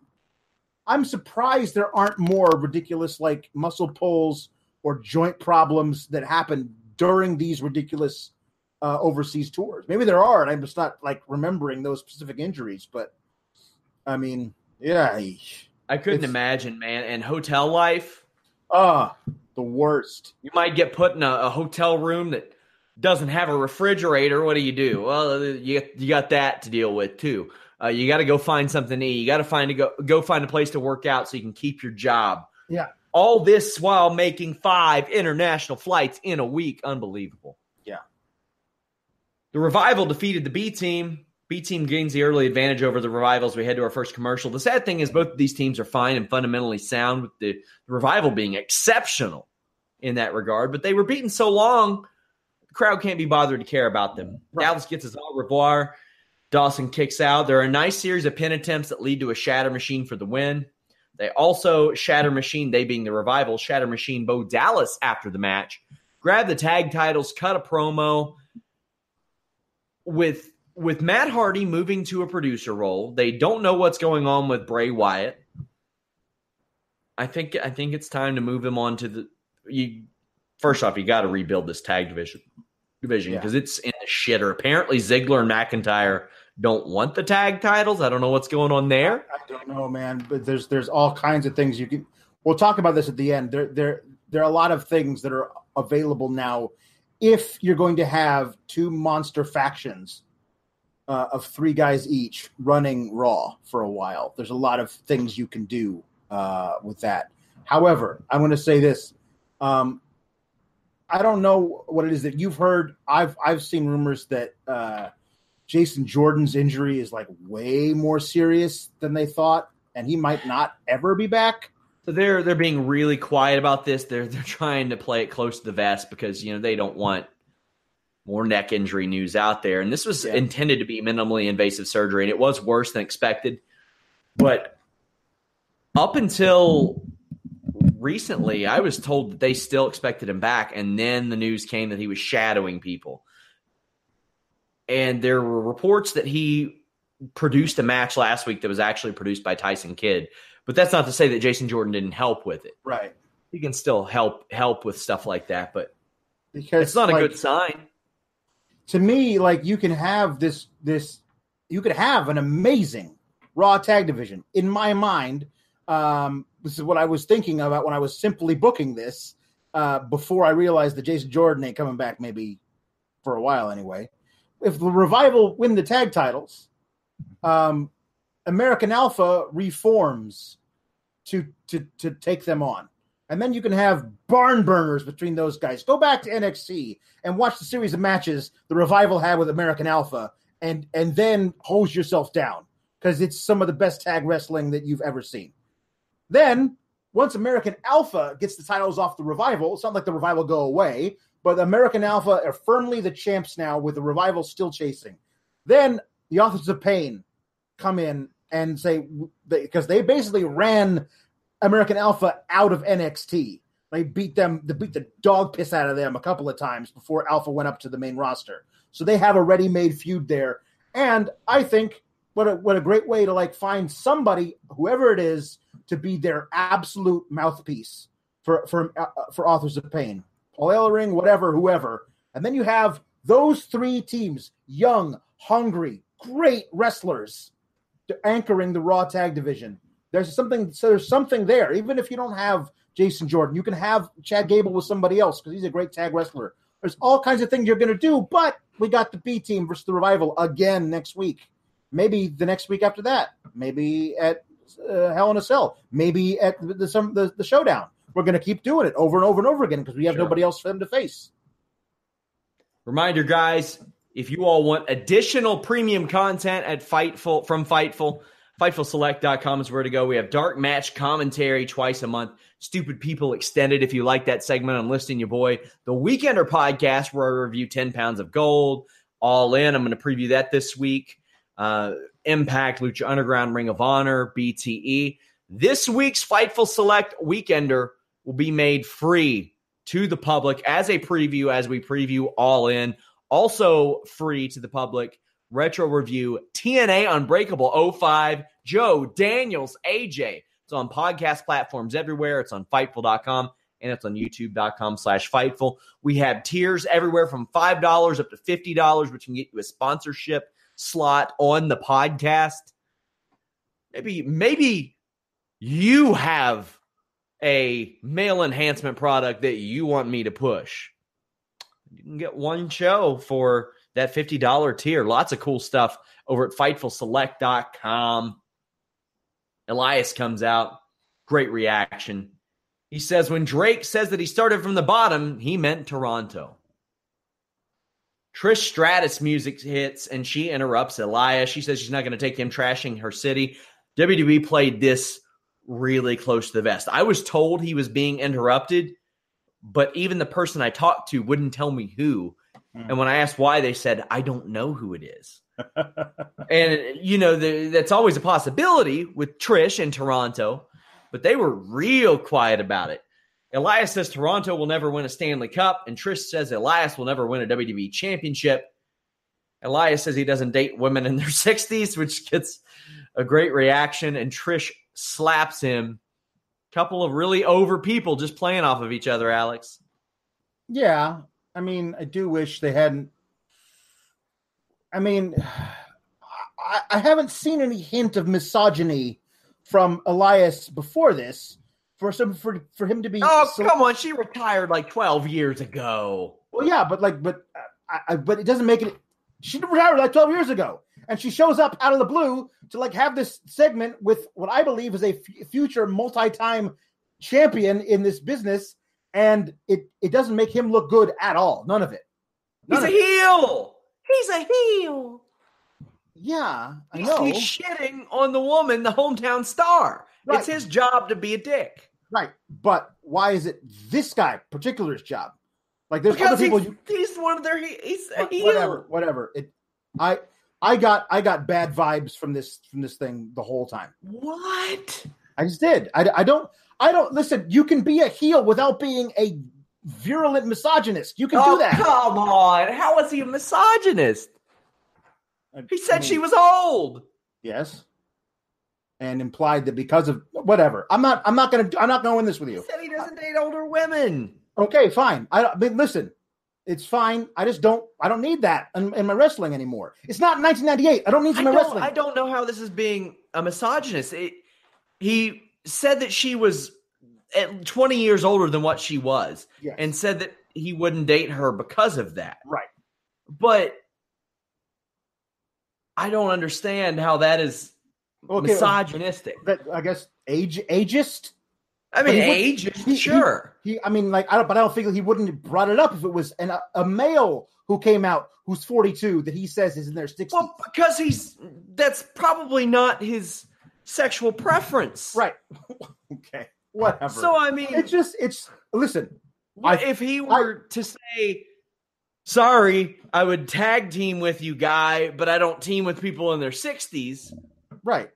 I'm surprised there aren't more ridiculous like muscle pulls or joint problems that happen during these ridiculous uh, overseas tours. Maybe there are, and I'm just not like remembering those specific injuries. But I mean, yeah, I couldn't imagine, man. And hotel life, ah, uh, the worst. You might get put in a, a, hotel room that doesn't have a refrigerator. What do you do? Well, you you got that to deal with too. Uh, you got to go find something to eat. You got to find to go go find a place to work out so you can keep your job. Yeah. All this while making five international flights in a week. Unbelievable. Yeah. The Revival defeated the B team. B team gains the early advantage over the Revivals. We head to our first commercial. The sad thing is, both of these teams are fine and fundamentally sound, with the, the Revival being exceptional in that regard. But they were beaten so long, the crowd can't be bothered to care about them. Right. Dallas gets his au revoir. Dawson kicks out. There are a nice series of pin attempts that lead to a shatter machine for the win. They also shatter machine, they being the revival, shatter machine Bo Dallas after the match. Grab the tag titles, cut a promo with with Matt Hardy moving to a producer role, they don't know what's going on with Bray Wyatt. I think I think it's time to move him on to the you first off, you got to rebuild this tag division division because yeah. it's in the shitter. Apparently Ziggler and McIntyre don't want the tag titles. I don't know what's going on there. I don't know, man. But there's there's all kinds of things you can. We'll talk about this at the end. There there there are a lot of things that are available now. If you're going to have two monster factions uh, of three guys each running Raw for a while, there's a lot of things you can do uh, with that. However, I'm going to say this. Um, I don't know what it is that you've heard. I've I've seen rumors that uh, Jason Jordan's injury is like way more serious than they thought, and he might not ever be back. So they're they're being really quiet about this. They're they're trying to play it close to the vest because you know they don't want more neck injury news out there. And this was yeah. intended to be minimally invasive surgery, and it was worse than expected. But up until recently, I was told that they still expected him back, and then the news came that he was shadowing people. And there were reports that he produced a match last week that was actually produced by Tyson Kidd. But that's not to say that Jason Jordan didn't help with it. Right. He can still help help with stuff like that, but because it's not like, a good sign. To me, like you can have this this you could have an amazing Raw tag division. In my mind, um, this is what I was thinking about when I was simply booking this uh, before I realized that Jason Jordan ain't coming back maybe for a while anyway. If the revival win the tag titles, um, American Alpha reforms to to to take them on. And then you can have barn burners between those guys. Go back to NXT and watch the series of matches the revival had with American Alpha and and then hose yourself down because it's some of the best tag wrestling that you've ever seen. Then once American Alpha gets the titles off the revival, it's not like the revival go away, but American Alpha are firmly the champs now with the revival still chasing. Then the authors of pain come in and say because they basically ran American Alpha out of NXT. They beat them, they beat the dog piss out of them a couple of times before Alpha went up to the main roster. So they have a ready-made feud there, and I think what a what a great way to like find somebody, whoever it is, to be their absolute mouthpiece for for uh, for authors of pain, Ellering, whatever, whoever, and then you have those three teams, young, hungry, great wrestlers, anchoring the Raw Tag Division. There's something. So there's something there. Even if you don't have Jason Jordan, you can have Chad Gable with somebody else because he's a great tag wrestler. There's all kinds of things you're going to do, but we got the B team versus the revival again next week. Maybe the next week after that. Maybe at uh, Hell in a Cell. Maybe at the some the, the showdown. We're going to keep doing it over and over and over again because we have sure. nobody else for them to face. Reminder, guys, if you all want additional premium content at Fightful from Fightful FightfulSelect.com is where to go. We have dark match commentary twice a month. Stupid People Extended. If you like that segment, I'm listing your boy. The Weekender podcast, where I review 10 pounds of gold. All in. I'm going to preview that this week. Uh, Impact, Lucha Underground, Ring of Honor, BTE. This week's Fightful Select Weekender will be made free to the public as a preview as we preview All In. Also free to the public retro review TNA Unbreakable 05, Joe, Daniels, AJ. It's on podcast platforms everywhere. It's on Fightful.com and it's on YouTube.com slash Fightful. We have tiers everywhere from $5 up to $50, which can get you a sponsorship slot on the podcast. Maybe, maybe you have a male enhancement product that you want me to push. You can get one show for that $50 tier. Lots of cool stuff over at FightfulSelect.com. Elias comes out. Great reaction. He says when Drake says that he started from the bottom, he meant Toronto. Trish Stratus music hits and she interrupts Elias. She says she's not going to take him trashing her city. WWE played this really close to the vest. I was told he was being interrupted, but even the person I talked to wouldn't tell me who. Hmm. And when I asked why, they said, I don't know who it is. (laughs) and, you know, the, that's always a possibility with Trish in Toronto, but they were real quiet about it. Elias says Toronto will never win a Stanley Cup, and Trish says Elias will never win a WWE championship. Elias says he doesn't date women in their (laughs) 60s, which gets a great reaction, and Trish slaps him. Couple of really over people just playing off of each other, Alex. Yeah, I mean, I do wish they hadn't. I mean, I, I haven't seen any hint of misogyny from Elias before this. For some, for for him to be. Oh so- come on, she retired like twelve years ago. Well, yeah, but like, but I, I, but it doesn't make it. She retired like twelve years ago, and she shows up out of the blue to like have this segment with what I believe is a f- future multi-time champion in this business, and it it doesn't make him look good at all. None of it. He's None a it. heel. He's a heel. Yeah, I He's, know. he's shitting on the woman, the hometown star. Right. It's his job to be a dick. Right, but why is it this guy particular's job? Like, there's Because other people. he's, You, he's one of their. He's a heel. whatever, whatever. It, I, I got, I got bad vibes from this, from this thing the whole time. What? I just did. I, I don't, I don't listen. You can be a heel without being a virulent misogynist. You can oh, do that. come on. How is he a misogynist? He said I she was old. yes, and implied that because of whatever. I'm not. I'm not gonna. I'm not going this with you. He said he doesn't date older women. Okay, fine. I, I mean, listen. It's fine. I just don't. I don't need that in, in my wrestling anymore. It's not 1998. I don't need my wrestling. I don't know how this is being a misogynist. It, he said that she was at 20 years older than what she was Yes. and said that he wouldn't date her because of that. right. But I don't understand how that is Okay. misogynistic. But I guess age ageist. I mean, he age, he- he- sure. He, I mean, like, I don't, but I don't think he wouldn't have brought it up if it was an, a male who came out who's 42 that he says is in their 60s. well, because he's that's probably not his sexual preference. right. (laughs) okay. Whatever. So I mean, it's just, it's, listen, I- if he were to say, "Sorry, I would tag team with you, guy, but I don't team with people in their 60s." right.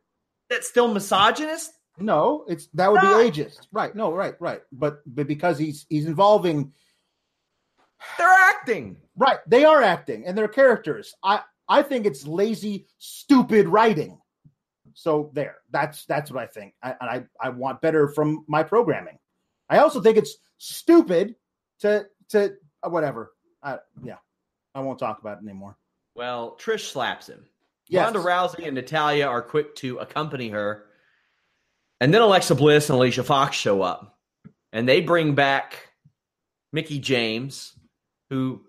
That's still misogynist? No, it's that would Not. be ageist. Right. No, right, right. But but because he's he's involving They're acting. right, they are acting and they're characters. I I think it's lazy, stupid writing. So there, that's that's what I think, I, and I I want better from my programming. I also think it's stupid to to uh, whatever. I, yeah, I won't talk about it anymore. Well, Trish slaps him. Yes. Ronda Rousey and Natalya are quick to accompany her. And then Alexa Bliss and Alicia Fox show up. And they bring back Mickie James, who,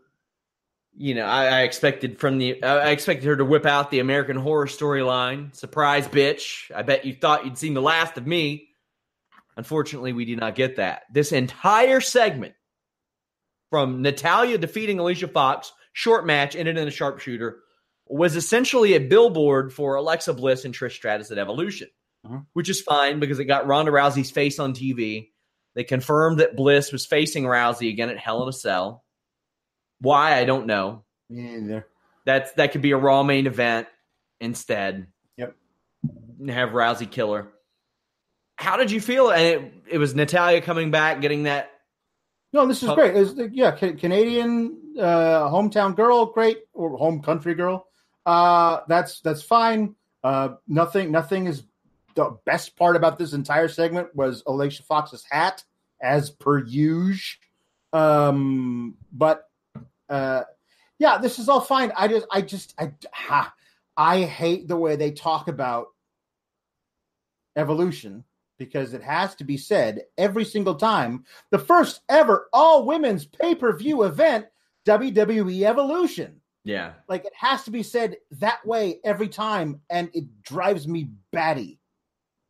you know, I, I expected from the I expected her to whip out the American horror storyline. Surprise bitch. I bet you thought you'd seen the last of me. Unfortunately, we did not get that. This entire segment from Natalya defeating Alicia Fox, short match, ended in a sharpshooter, was essentially a billboard for Alexa Bliss and Trish Stratus at Evolution, Mhm. which is fine because it got Ronda Rousey's face on TV. They confirmed that Bliss was facing Rousey again at Hell in a Cell. Why I don't know. That's that could be a Raw main event instead. Yep. Have Rousey kill her. How did you feel? And it, it was Natalya coming back, getting that. No, this is great. It's, yeah, Ca- Canadian uh, hometown girl, great, or home country girl. Uh, that's that's fine. Uh, nothing, nothing is the best part about this entire segment was Alicia Fox's hat, as per usual. Um, but uh, yeah, this is all fine. I just, I just, I, ha, I hate the way they talk about evolution because it has to be said every single time the first ever all women's pay per view event, WWE Evolution. Yeah. Like it has to be said that way every time, and it drives me batty.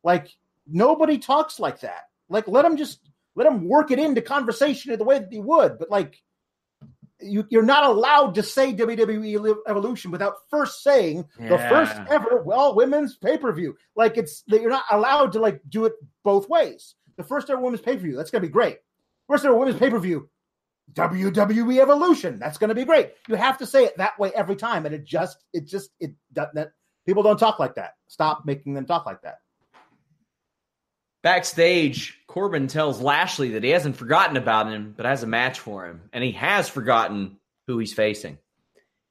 Like nobody talks like that. Like let them just let them work it into conversation in the way that they would. But like you, you're not allowed to say WWE Evolution without first saying the first ever well women's pay per view. Like it's that you're not allowed to like do it both ways. The first ever women's pay per view. That's gonna be great. First ever women's pay per view. WWE Evolution. That's going to be great. You have to say it that way every time, and it just, it just, it that people don't talk like that. Stop making them talk like that. Backstage, Corbin tells Lashley that he hasn't forgotten about him, but has a match for him, and he has forgotten who he's facing.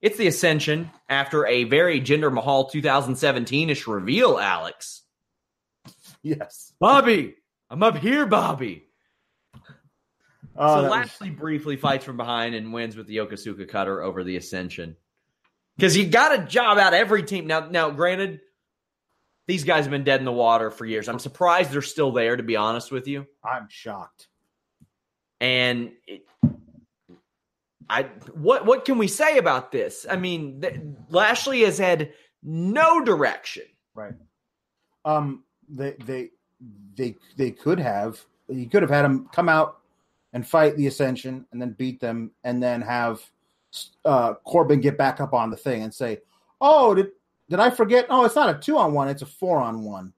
It's the Ascension after a very Jinder Mahal 2017 ish reveal, Alex. Yes. Bobby, I'm up here, Bobby. Oh, so that was- Lashley briefly fights from behind and wins with the Yokosuka cutter over the Ascension. because you got a job out every team. Now, now, granted, these guys have been dead in the water for years. I'm surprised they're still there, to be honest with you. I'm shocked. And it, I, what, what can we say about this? I mean, th- Lashley has had no direction. Right. Um. They they they they could have. You could have had him come out and fight the Ascension, and then beat them, and then have uh, Corbin get back up on the thing and say, "Oh, did did I forget? Oh, it's not a two on one; it's a four on one."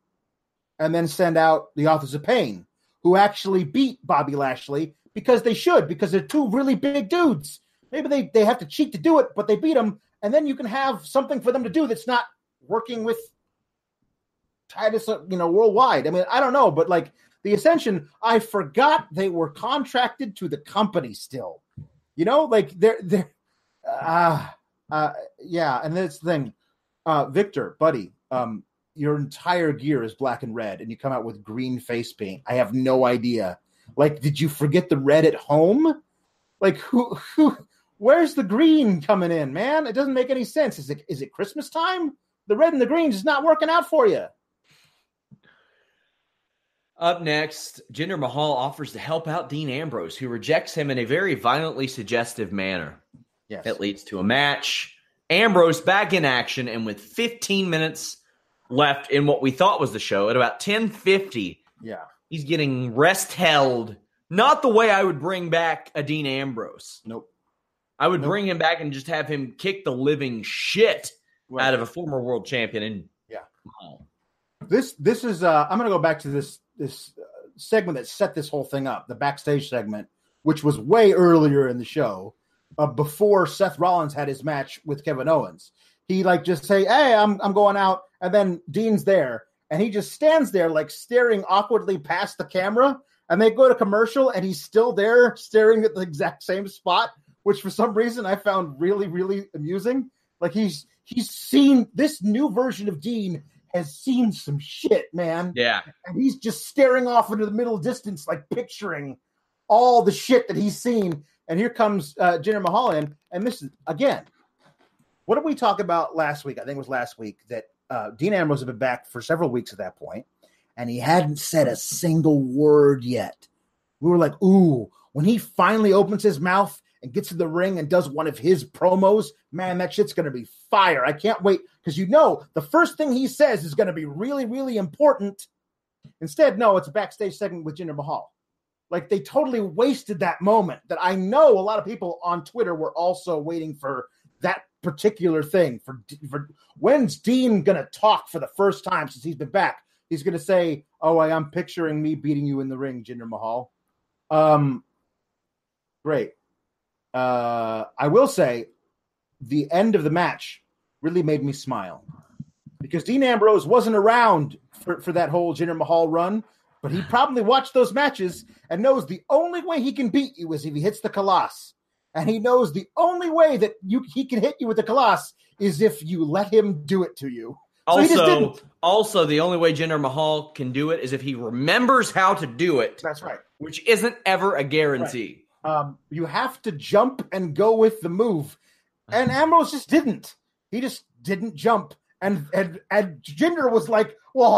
And then send out the Authors of Pain, who actually beat Bobby Lashley because they should, because they're two really big dudes. Maybe they they have to cheat to do it, but they beat them, and then you can have something for them to do that's not working with Titus, uh, you know, worldwide. I mean, I don't know, but like the Ascension, I forgot they were contracted to the company still. You know, like they're they're uh, uh yeah, and this thing, uh Viktor, buddy, um, your entire gear is black and red, and you come out with green face paint. I have no idea. Like, did you forget the red at home? Like, who who where's the green coming in, man? It doesn't make any sense. Is it is it Christmas time? The red and the green is not working out for you. Up next, Jinder Mahal offers to help out Dean Ambrose, who rejects him in a very violently suggestive manner. Yes. It leads to a match. Ambrose back in action, and with 15 minutes left in what we thought was the show, at about 10:50, Yeah. he's getting rest held. Not the way I would bring back a Dean Ambrose. Nope. I would Nope. bring him back and just have him kick the living shit Right. out of a former world champion. And Yeah. This this is uh i'm gonna go back to this this uh, segment that set this whole thing up the backstage segment which was way earlier in the show uh, before seth rollins had his match with kevin owens he like just say hey i'm i'm going out and then dean's there and he just stands there like staring awkwardly past the camera and they go to commercial and he's still there staring at the exact same spot which for some reason i found really really amusing like he's he's seen this new version of dean has seen some shit, man. Yeah. And he's just staring off into the middle distance, like picturing all the shit that he's seen. And here comes uh, Jinder Mahal in. And this is, again, what did we talk about last week? I think it was last week that uh, Dean Ambrose had been back for several weeks at that point, and he hadn't said a single word yet. We were like, ooh, when he finally opens his mouth and gets in the ring and does one of his promos, man, that shit's to be fire. I can't wait because you know the first thing he says is to be really, really important. Instead, no, it's a backstage segment with Jinder Mahal. Like they totally wasted that moment that I know a lot of people on Twitter were also waiting for that particular thing. For, for when's Dean going to talk for the first time since he's been back? He's going to say, "Oh, I am picturing me beating you in the ring, Jinder Mahal." Um, great. Uh, I will say, the end of the match really made me smile because Dean Ambrose wasn't around for, for that whole Jinder Mahal run, but he probably watched those matches and knows the only way he can beat you is if he hits the Khallas. And he knows the only way that you he can hit you with the Khallas is if you let him do it to you. So Also, didn't. also the only way Jinder Mahal can do it is if he remembers how to do it, That's right. which isn't ever a guarantee. Um, you have to jump and go with the move. And (laughs) Ambrose just didn't. He just didn't jump. And and and Jinder was like, "Well,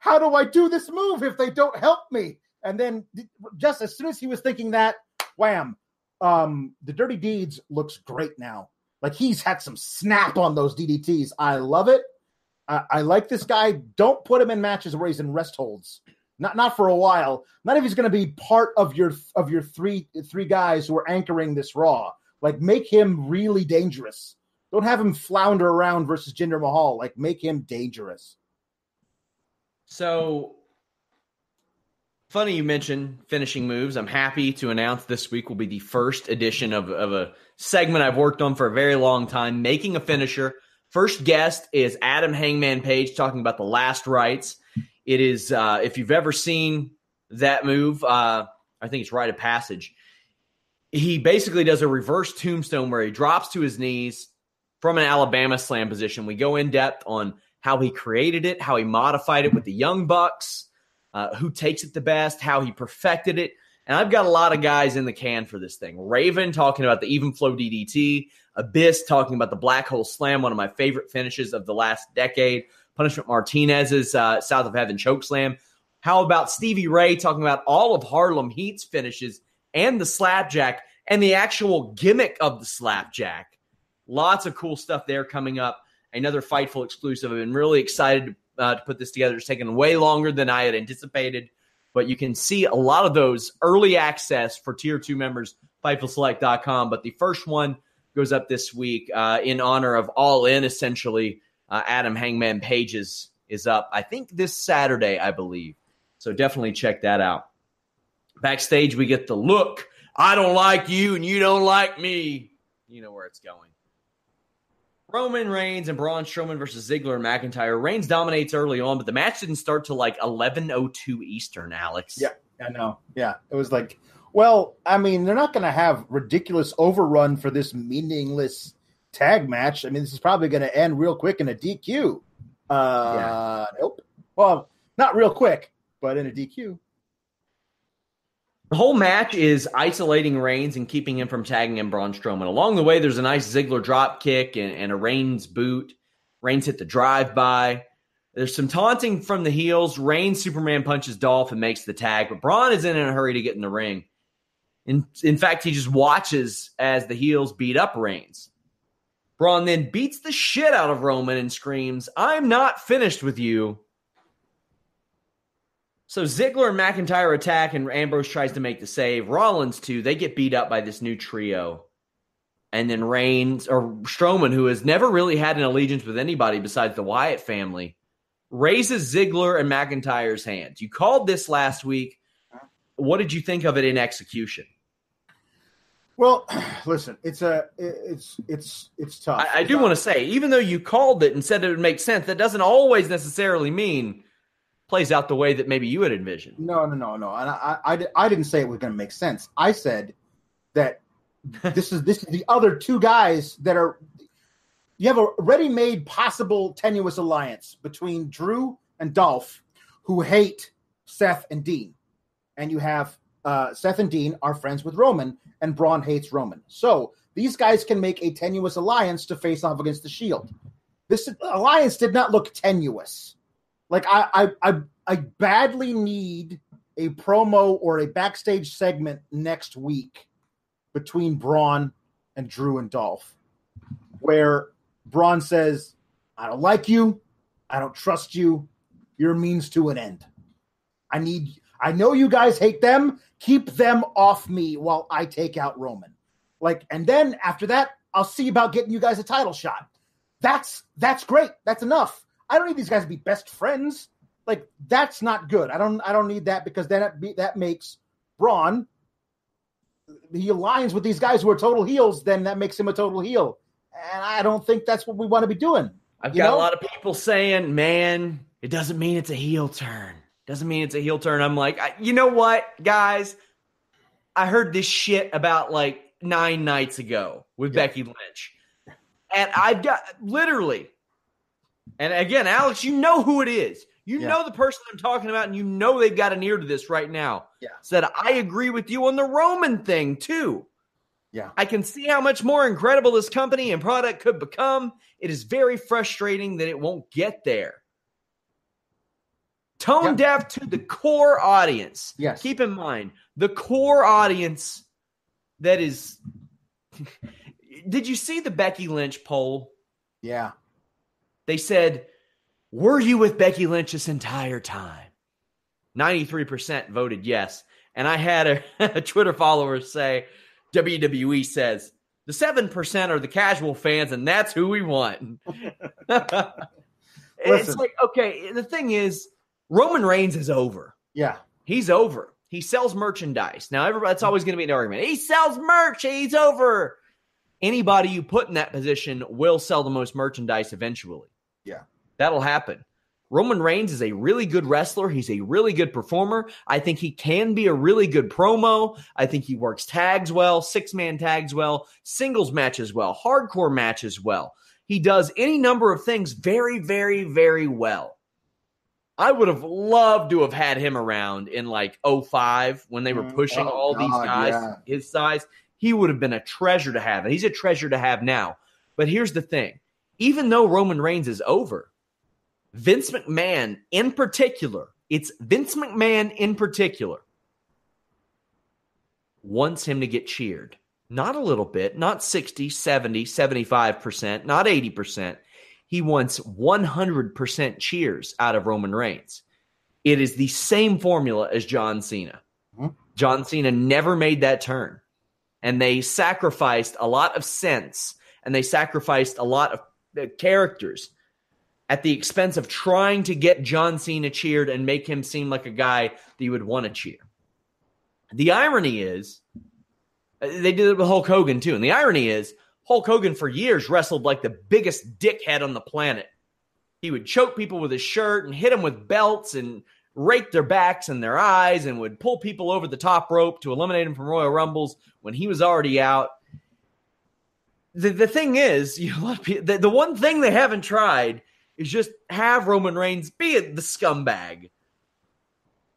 how do I do this move if they don't help me?" And then just as soon as he was thinking that, wham! Um, the Dirty Deeds looks great now. Like he's had some snap on those DDTs. I love it. I, I like this guy. Don't put him in matches where he's in rest holds. Not not for a while. Not if he's going to be part of your of your three three guys who are anchoring this Raw. Like make him really dangerous. Don't have him flounder around versus Jinder Mahal. Like make him dangerous. So funny you mentioned finishing moves. I'm happy to announce this week will be the first edition of, of a segment I've worked on for a very long time, making a finisher. First guest is Adam Hangman Page talking about the last rites. It is uh, if you've ever seen that move, uh, I think it's rite of passage. He basically does a reverse tombstone where he drops to his knees from an Alabama slam position. We go in depth on how he created it, how he modified it with the Young Bucks, uh, who takes it the best, how he perfected it. And I've got a lot of guys in the can for this thing. Raven talking about the even flow DDT, Abyss talking about the black hole slam, one of my favorite finishes of the last decade. Punishment Martinez's uh, South of Heaven choke slam. How about Stevie Ray talking about all of Harlem Heat's finishes and the slapjack and the actual gimmick of the slapjack? Lots of cool stuff there coming up. Another Fightful exclusive. I've been really excited uh, to put this together. It's taken way longer than I had anticipated, but you can see a lot of those early access for tier two members, FightfulSelect.com. But the first one goes up this week uh, in honor of All In, essentially. Uh, Adam Hangman Pages is up, I think, this Saturday, I believe. So definitely check that out. Backstage, we get the look. I don't like you and you don't like me. You know where it's going. Roman Reigns and Braun Strowman versus Ziggler and McIntyre. Reigns dominates early on, but the match didn't start till like 11:02 Eastern. Alex. Yeah, I know. Yeah, it was like, well, I mean, they're not going to have ridiculous overrun for this meaningless tag match. I mean, this is probably going to end real quick in a DQ. Uh, yeah. Nope. Well, not real quick, but in a DQ. The whole match is isolating Reigns and keeping him from tagging in Braun Strowman. Along the way, there's a nice Ziggler drop kick and, and a Reigns boot. Reigns hit the drive by. There's some taunting from the heels. Reigns Superman punches Dolph and makes the tag, but Braun is in a hurry to get in the ring. In, in fact, he just watches as the heels beat up Reigns. Braun then beats the shit out of Roman and screams, I'm not finished with you. So Ziggler and McIntyre attack, and Ambrose tries to make the save. Rollins too. They get beat up by this new trio, and then Reigns or Strowman, who has never really had an allegiance with anybody besides the Wyatt family, raises Ziggler and McIntyre's hands. You called this last week. What did you think of it in execution? Well, (clears throat) listen, it's a it's it's it's tough. I, I do want to say, even though you called it and said it would make sense, that doesn't always necessarily mean plays out the way that maybe you had envisioned. No, no, no, no. And I, I, I didn't say it was going to make sense. I said that (laughs) this is this is the other two guys that are. You have a ready-made possible tenuous alliance between Drew and Dolph, who hate Seth and Dean, and you have uh, Seth and Dean are friends with Roman, and Braun hates Roman. So these guys can make a tenuous alliance to face off against the Shield. This alliance did not look tenuous. Like I, I, I, I badly need a promo or a backstage segment next week between Braun and Drew and Dolph, where Braun says, "I don't like you, I don't trust you, you're a means to an end. I need, I know you guys hate them. Keep them off me while I take out Roman." Like, and then after that, I'll see about getting you guys a title shot. That's that's great. That's enough. I don't need these guys to be best friends. Like that's not good. I don't I don't need that because then it, that makes Braun he aligns with these guys who are total heels, then that makes him a total heel. And I don't think that's what we want to be doing. I've got know? a lot of people saying, "Man, it doesn't mean it's a heel turn. Doesn't mean it's a heel turn." I'm like, I, you know what, guys? I heard this shit about like nine nights ago with yeah. Becky Lynch, and I've got literally and again, Alex, you know who it is. You yeah. know the person I'm talking about, and you know they've got an ear to this right now. Yeah. Said I agree with you on the Roman thing too. Yeah. I can see how much more incredible this company and product could become. It is very frustrating that it won't get there. Tone yeah. deaf to the core audience. Yes. Keep in mind the core audience that is. (laughs) Did you see the Becky Lynch poll? Yeah. They said, Were you with Becky Lynch this entire time? 93% voted yes. And I had a, (laughs) a Twitter follower say, WWE says, the 7% are the casual fans, and that's who we want. (laughs) it's like, okay, the thing is, Roman Reigns is over. Yeah. He's over. He sells merchandise. Now, everybody, that's mm-hmm. always going to be an argument. He sells merch. He's over. Anybody you put in that position will sell the most merchandise eventually. Yeah. That'll happen. Roman Reigns is a really good wrestler. He's a really good performer. I think he can be a really good promo. I think he works tags well, six man tags well, singles matches well, hardcore matches well. He does any number of things very, very, very well. I would have loved to have had him around in like 05 when they were Mm, pushing oh, all these guys yeah. his size. He would have been a treasure to have. He's a treasure to have now. But here's the thing even though Roman Reigns is over, Vince McMahon in particular, it's Vince McMahon in particular, wants him to get cheered. Not a little bit, not 60, 70, 75%, not 80%. He wants 100% cheers out of Roman Reigns. It is the same formula as John Cena. Mhm. John Cena never made that turn. And they sacrificed a lot of sense and they sacrificed a lot of uh, characters at the expense of trying to get John Cena cheered and make him seem like a guy that you would want to cheer. The irony is, uh, they did it with Hulk Hogan too. And the irony is, Hulk Hogan for years wrestled like the biggest dickhead on the planet. He would choke people with his shirt and hit them with belts and rake their backs and their eyes and would pull people over the top rope to eliminate them from Royal Rumbles when he was already out. The, the thing is, (laughs) you know, a lot of people, the, the one thing they haven't tried is just have Roman Reigns be the scumbag.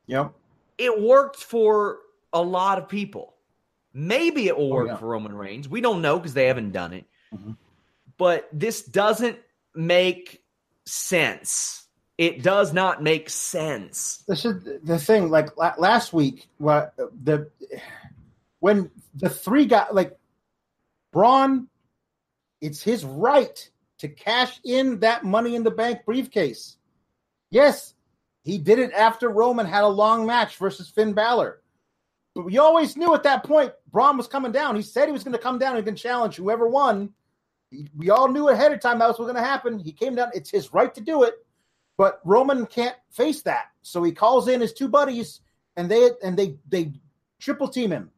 Yep. It worked for a lot of people. Maybe it will Oh, work yeah. for Roman Reigns. We don't know because they haven't done it. Mhm. But this doesn't make sense. It does not make sense. this is the thing. Like last week, what the when the three got like Braun, it's his right to cash in that Money in the Bank briefcase. Yes, he did it after Roman had a long match versus Finn Balor. But we always knew at that point Braun was coming down. He said he was going to come down and can challenge whoever won. We all knew ahead of time that was going to happen. He came down. It's his right to do it. But Roman can't face that, so he calls in his two buddies, and they and they they triple team him.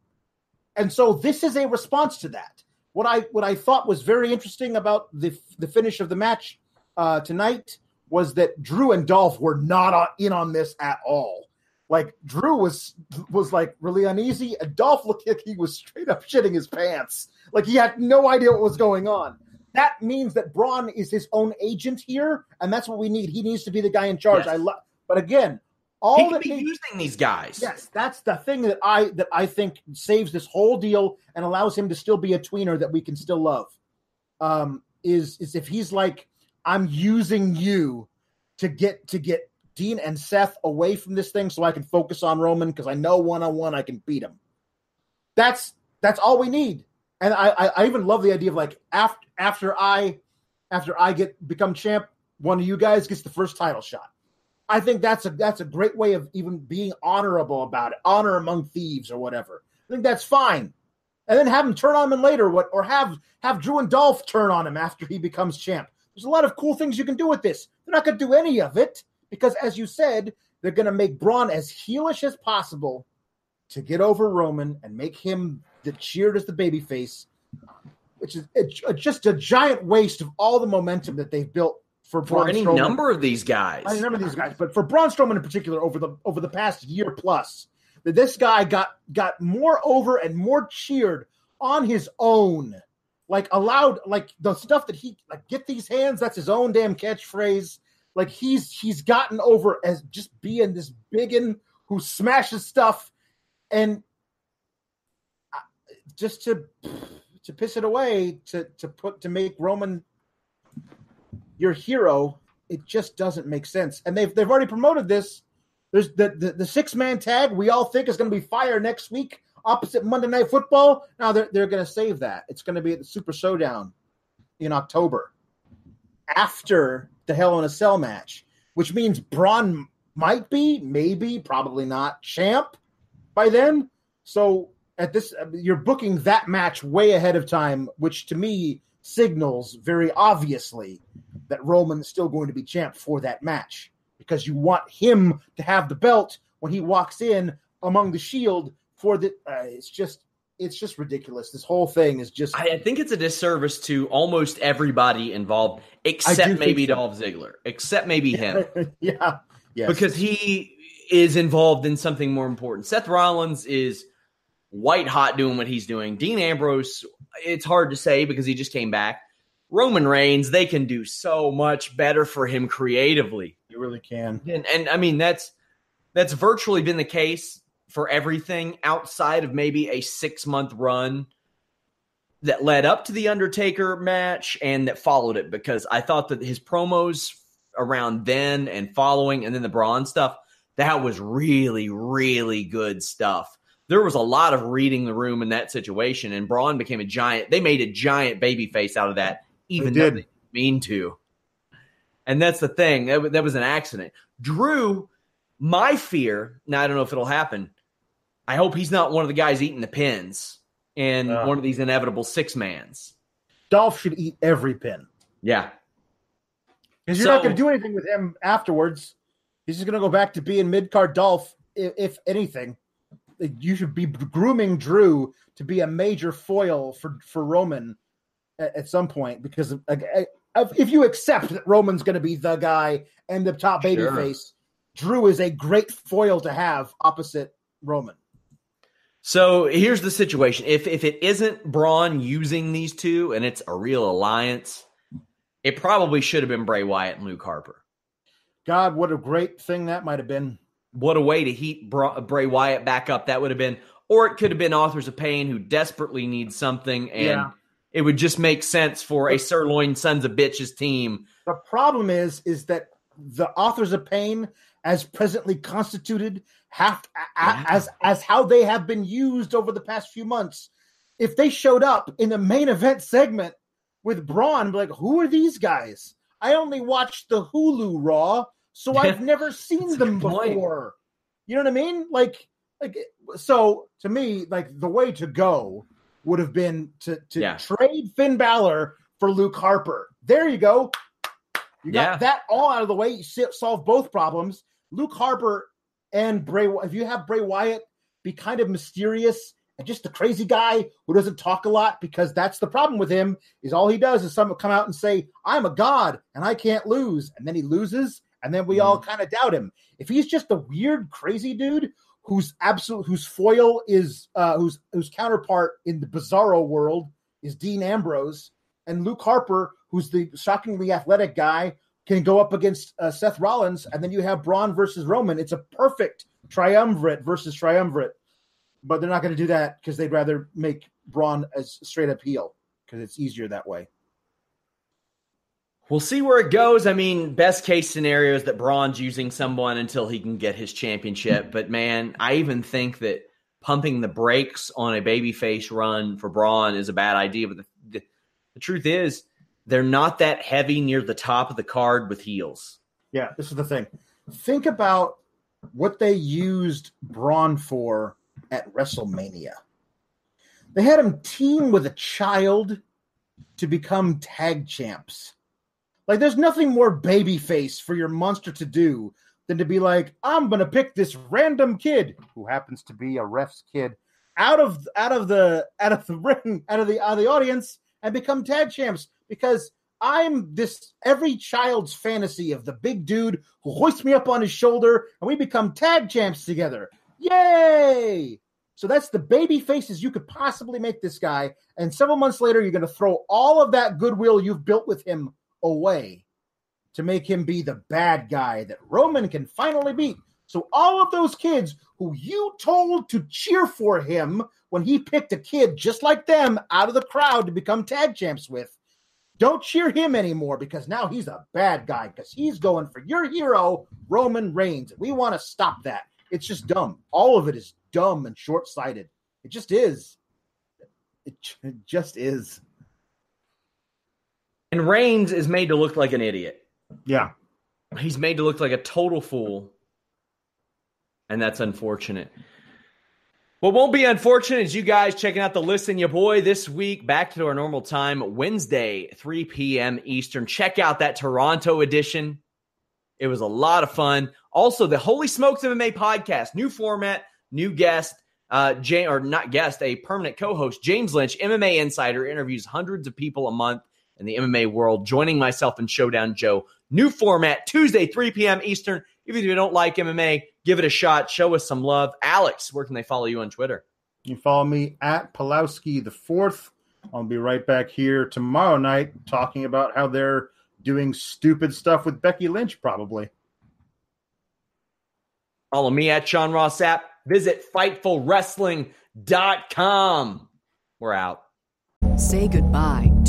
And so this is a response to that. What I what I thought was very interesting about the the finish of the match uh, tonight was that Drew and Dolph were not on, in on this at all. Like Drew was was like really uneasy, and Dolph looked like he was straight up shitting his pants. Like he had no idea what was going on. That means that Braun is his own agent here, and that's what we need. He needs to be the guy in charge. Yes. I love, but again, all he could be needs- using these guys. Yes, that's the thing that I that I think saves this whole deal and allows him to still be a tweener that we can still love. Um, is is if he's like, I'm using you to get to get Dean and Seth away from this thing so I can focus on Roman because I know one on one I can beat him. That's that's all we need. And I, I I even love the idea of like after after I after I get become champ, one of you guys gets the first title shot. I think that's a that's a great way of even being honorable about it. Honor among thieves or whatever. I think that's fine. And then have him turn on him later, what or have have Drew and Dolph turn on him after he becomes champ. There's a lot of cool things you can do with this. They're not going to do any of it because, as you said, they're going to make Braun as heelish as possible to get over Roman and make him the cheered as the babyface, which is just a giant waste of all the momentum that they've built for For any Strowman. number of these guys. I remember these guys, but for Braun Strowman in particular, over the over the past year plus, that this guy got got more over and more cheered on his own, like allowed like the stuff that he like get these hands. That's his own damn catchphrase. Like he's he's gotten over as just being this biggin who smashes stuff, and uh, just to to piss it away to to put to make Roman your hero, it just doesn't make sense. And they've they've already promoted this. There's the the, the six man tag we all think is going to be fire next week opposite Monday Night Football. Now they're they're going to save that. It's going to be at the Super Showdown in October after the Hell in a Cell match, which means Braun might be, maybe, probably not champ by then. So at this, you're booking that match way ahead of time, which to me signals very obviously that Roman is still going to be champ for that match because you want him to have the belt when he walks in among the Shield for the. Uh, it's just, it's just ridiculous. This whole thing is just. I I think it's a disservice to almost everybody involved, except maybe so. Dolph Ziggler, except maybe (laughs) him, yeah, yes. because he is involved in something more important. Seth Rollins is white hot doing what he's doing. Dean Ambrose, it's hard to say because he just came back. Roman Reigns, they can do so much better for him creatively. You really can. And, and I mean that's that's virtually been the case for everything outside of maybe a six month run that led up to the Undertaker match and that followed it because I thought that his promos around then and following and then the Braun stuff that was really really good stuff. There was a lot of reading the room in that situation, and Braun became a giant. They made a giant baby face out of that, even They did. mean to. And that's the thing. That, that was an accident. Drew, my fear, now I don't know if it'll happen. I hope he's not one of the guys eating the pins in Uh. one of these inevitable six mans. Dolph should eat every pin Yeah. because you're So- not going to do anything with him afterwards. He's just going to go back to being mid card Dolph, if, if anything. You should be grooming Drew to be a major foil for for Roman at, some point because of, if you accept that Roman's going to be the guy and the top baby Sure. face, Drew is a great foil to have opposite Roman. So here's the situation. If if it isn't Braun using these two and it's a real alliance, it probably should have been Bray Wyatt and Luke Harper. God, what a great thing that might have been. What a way to heat Bra- Bray Wyatt back up that would have been. Or it could have been Authors of Pain who desperately needs something and Yeah. It would just make sense for a sirloin sons of bitches team. The problem is, is that the authors of pain, as presently constituted, have Yeah. as as how they have been used over the past few months. If they showed up in the main event segment with Braun, like, who are these guys? I only watched the Hulu Raw, so I've never (laughs) seen them before. You know what I mean? Like, like so to me, like the way to go would have been to to Yeah. trade Finn Balor for Luke Harper. There you go. You got Yeah. that all out of the way. You solve both problems. Luke Harper and Bray. If you have Bray Wyatt be kind of mysterious and just a crazy guy who doesn't talk a lot, because that's the problem with him. Is all he does is someone come out and say, "I'm a god and I can't lose," and then he loses, and then we mm-hmm. all kind of doubt him. If he's just a weird, crazy dude whose absolute whose foil is uh, whose whose counterpart in the Bizarro world is Dean Ambrose, and Luke Harper, who's the shockingly athletic guy, can go up against uh, Seth Rollins, and then you have Braun versus Roman. It's a perfect triumvirate versus triumvirate, but they're not going to do that because they'd rather make Braun as straight up heel because it's easier that way. We'll see where it goes. I mean, best case scenario is that Braun's using someone until he can get his championship. But man, I even think that pumping the brakes on a babyface run for Braun is a bad idea. But the, the, the truth is, they're not that heavy near the top of the card with heels. Yeah, this is the thing. Think about what they used Braun for at WrestleMania. They had him team with a child to become tag champs. Like, there's nothing more babyface for your monster to do than to be like, I'm gonna pick this random kid who happens to be a ref's kid out of out of the out of the (laughs) ring, out of the out of the audience, and become tag champs because I'm this every child's fantasy of the big dude who hoists me up on his shoulder and we become tag champs together. Yay! So that's the baby faces you could possibly make this guy. And several months later, you're going to throw all of that goodwill you've built with him away to make him be the bad guy that Roman can finally beat. So all of those kids who you told to cheer for him when he picked a kid just like them out of the crowd to become tag champs with, don't cheer him anymore because now he's a bad guy because he's going for your hero, Roman Reigns. We want to stop that. It's just dumb. All of it is dumb and short sighted. It just is. It just is. And Reigns is made to look like an idiot. Yeah. He's made to look like a total fool. And that's unfortunate. What won't be unfortunate is you guys checking out the Listen Ya Boy this week, back to our normal time, Wednesday, 3 p.m. Eastern. Check out that Toronto edition. It was a lot of fun. Also, the Holy Smokes MMA podcast, new format, new guest, uh, Jay, or not guest, a permanent co-host, James Lynch, MMA insider, interviews hundreds of people a month in the MMA world, joining myself and Showdown Joe. New format, Tuesday, 3 p.m. Eastern. Even if you don't like MMA, give it a shot. Show us some love. Alex, where can they follow you on Twitter? You follow me at Pulowski the fourth. I'll be right back here tomorrow night talking about how they're doing stupid stuff with Becky Lynch, probably. Follow me at Sean Ross Sapp. Visit FightfulWrestling.com. We're out. Say goodbye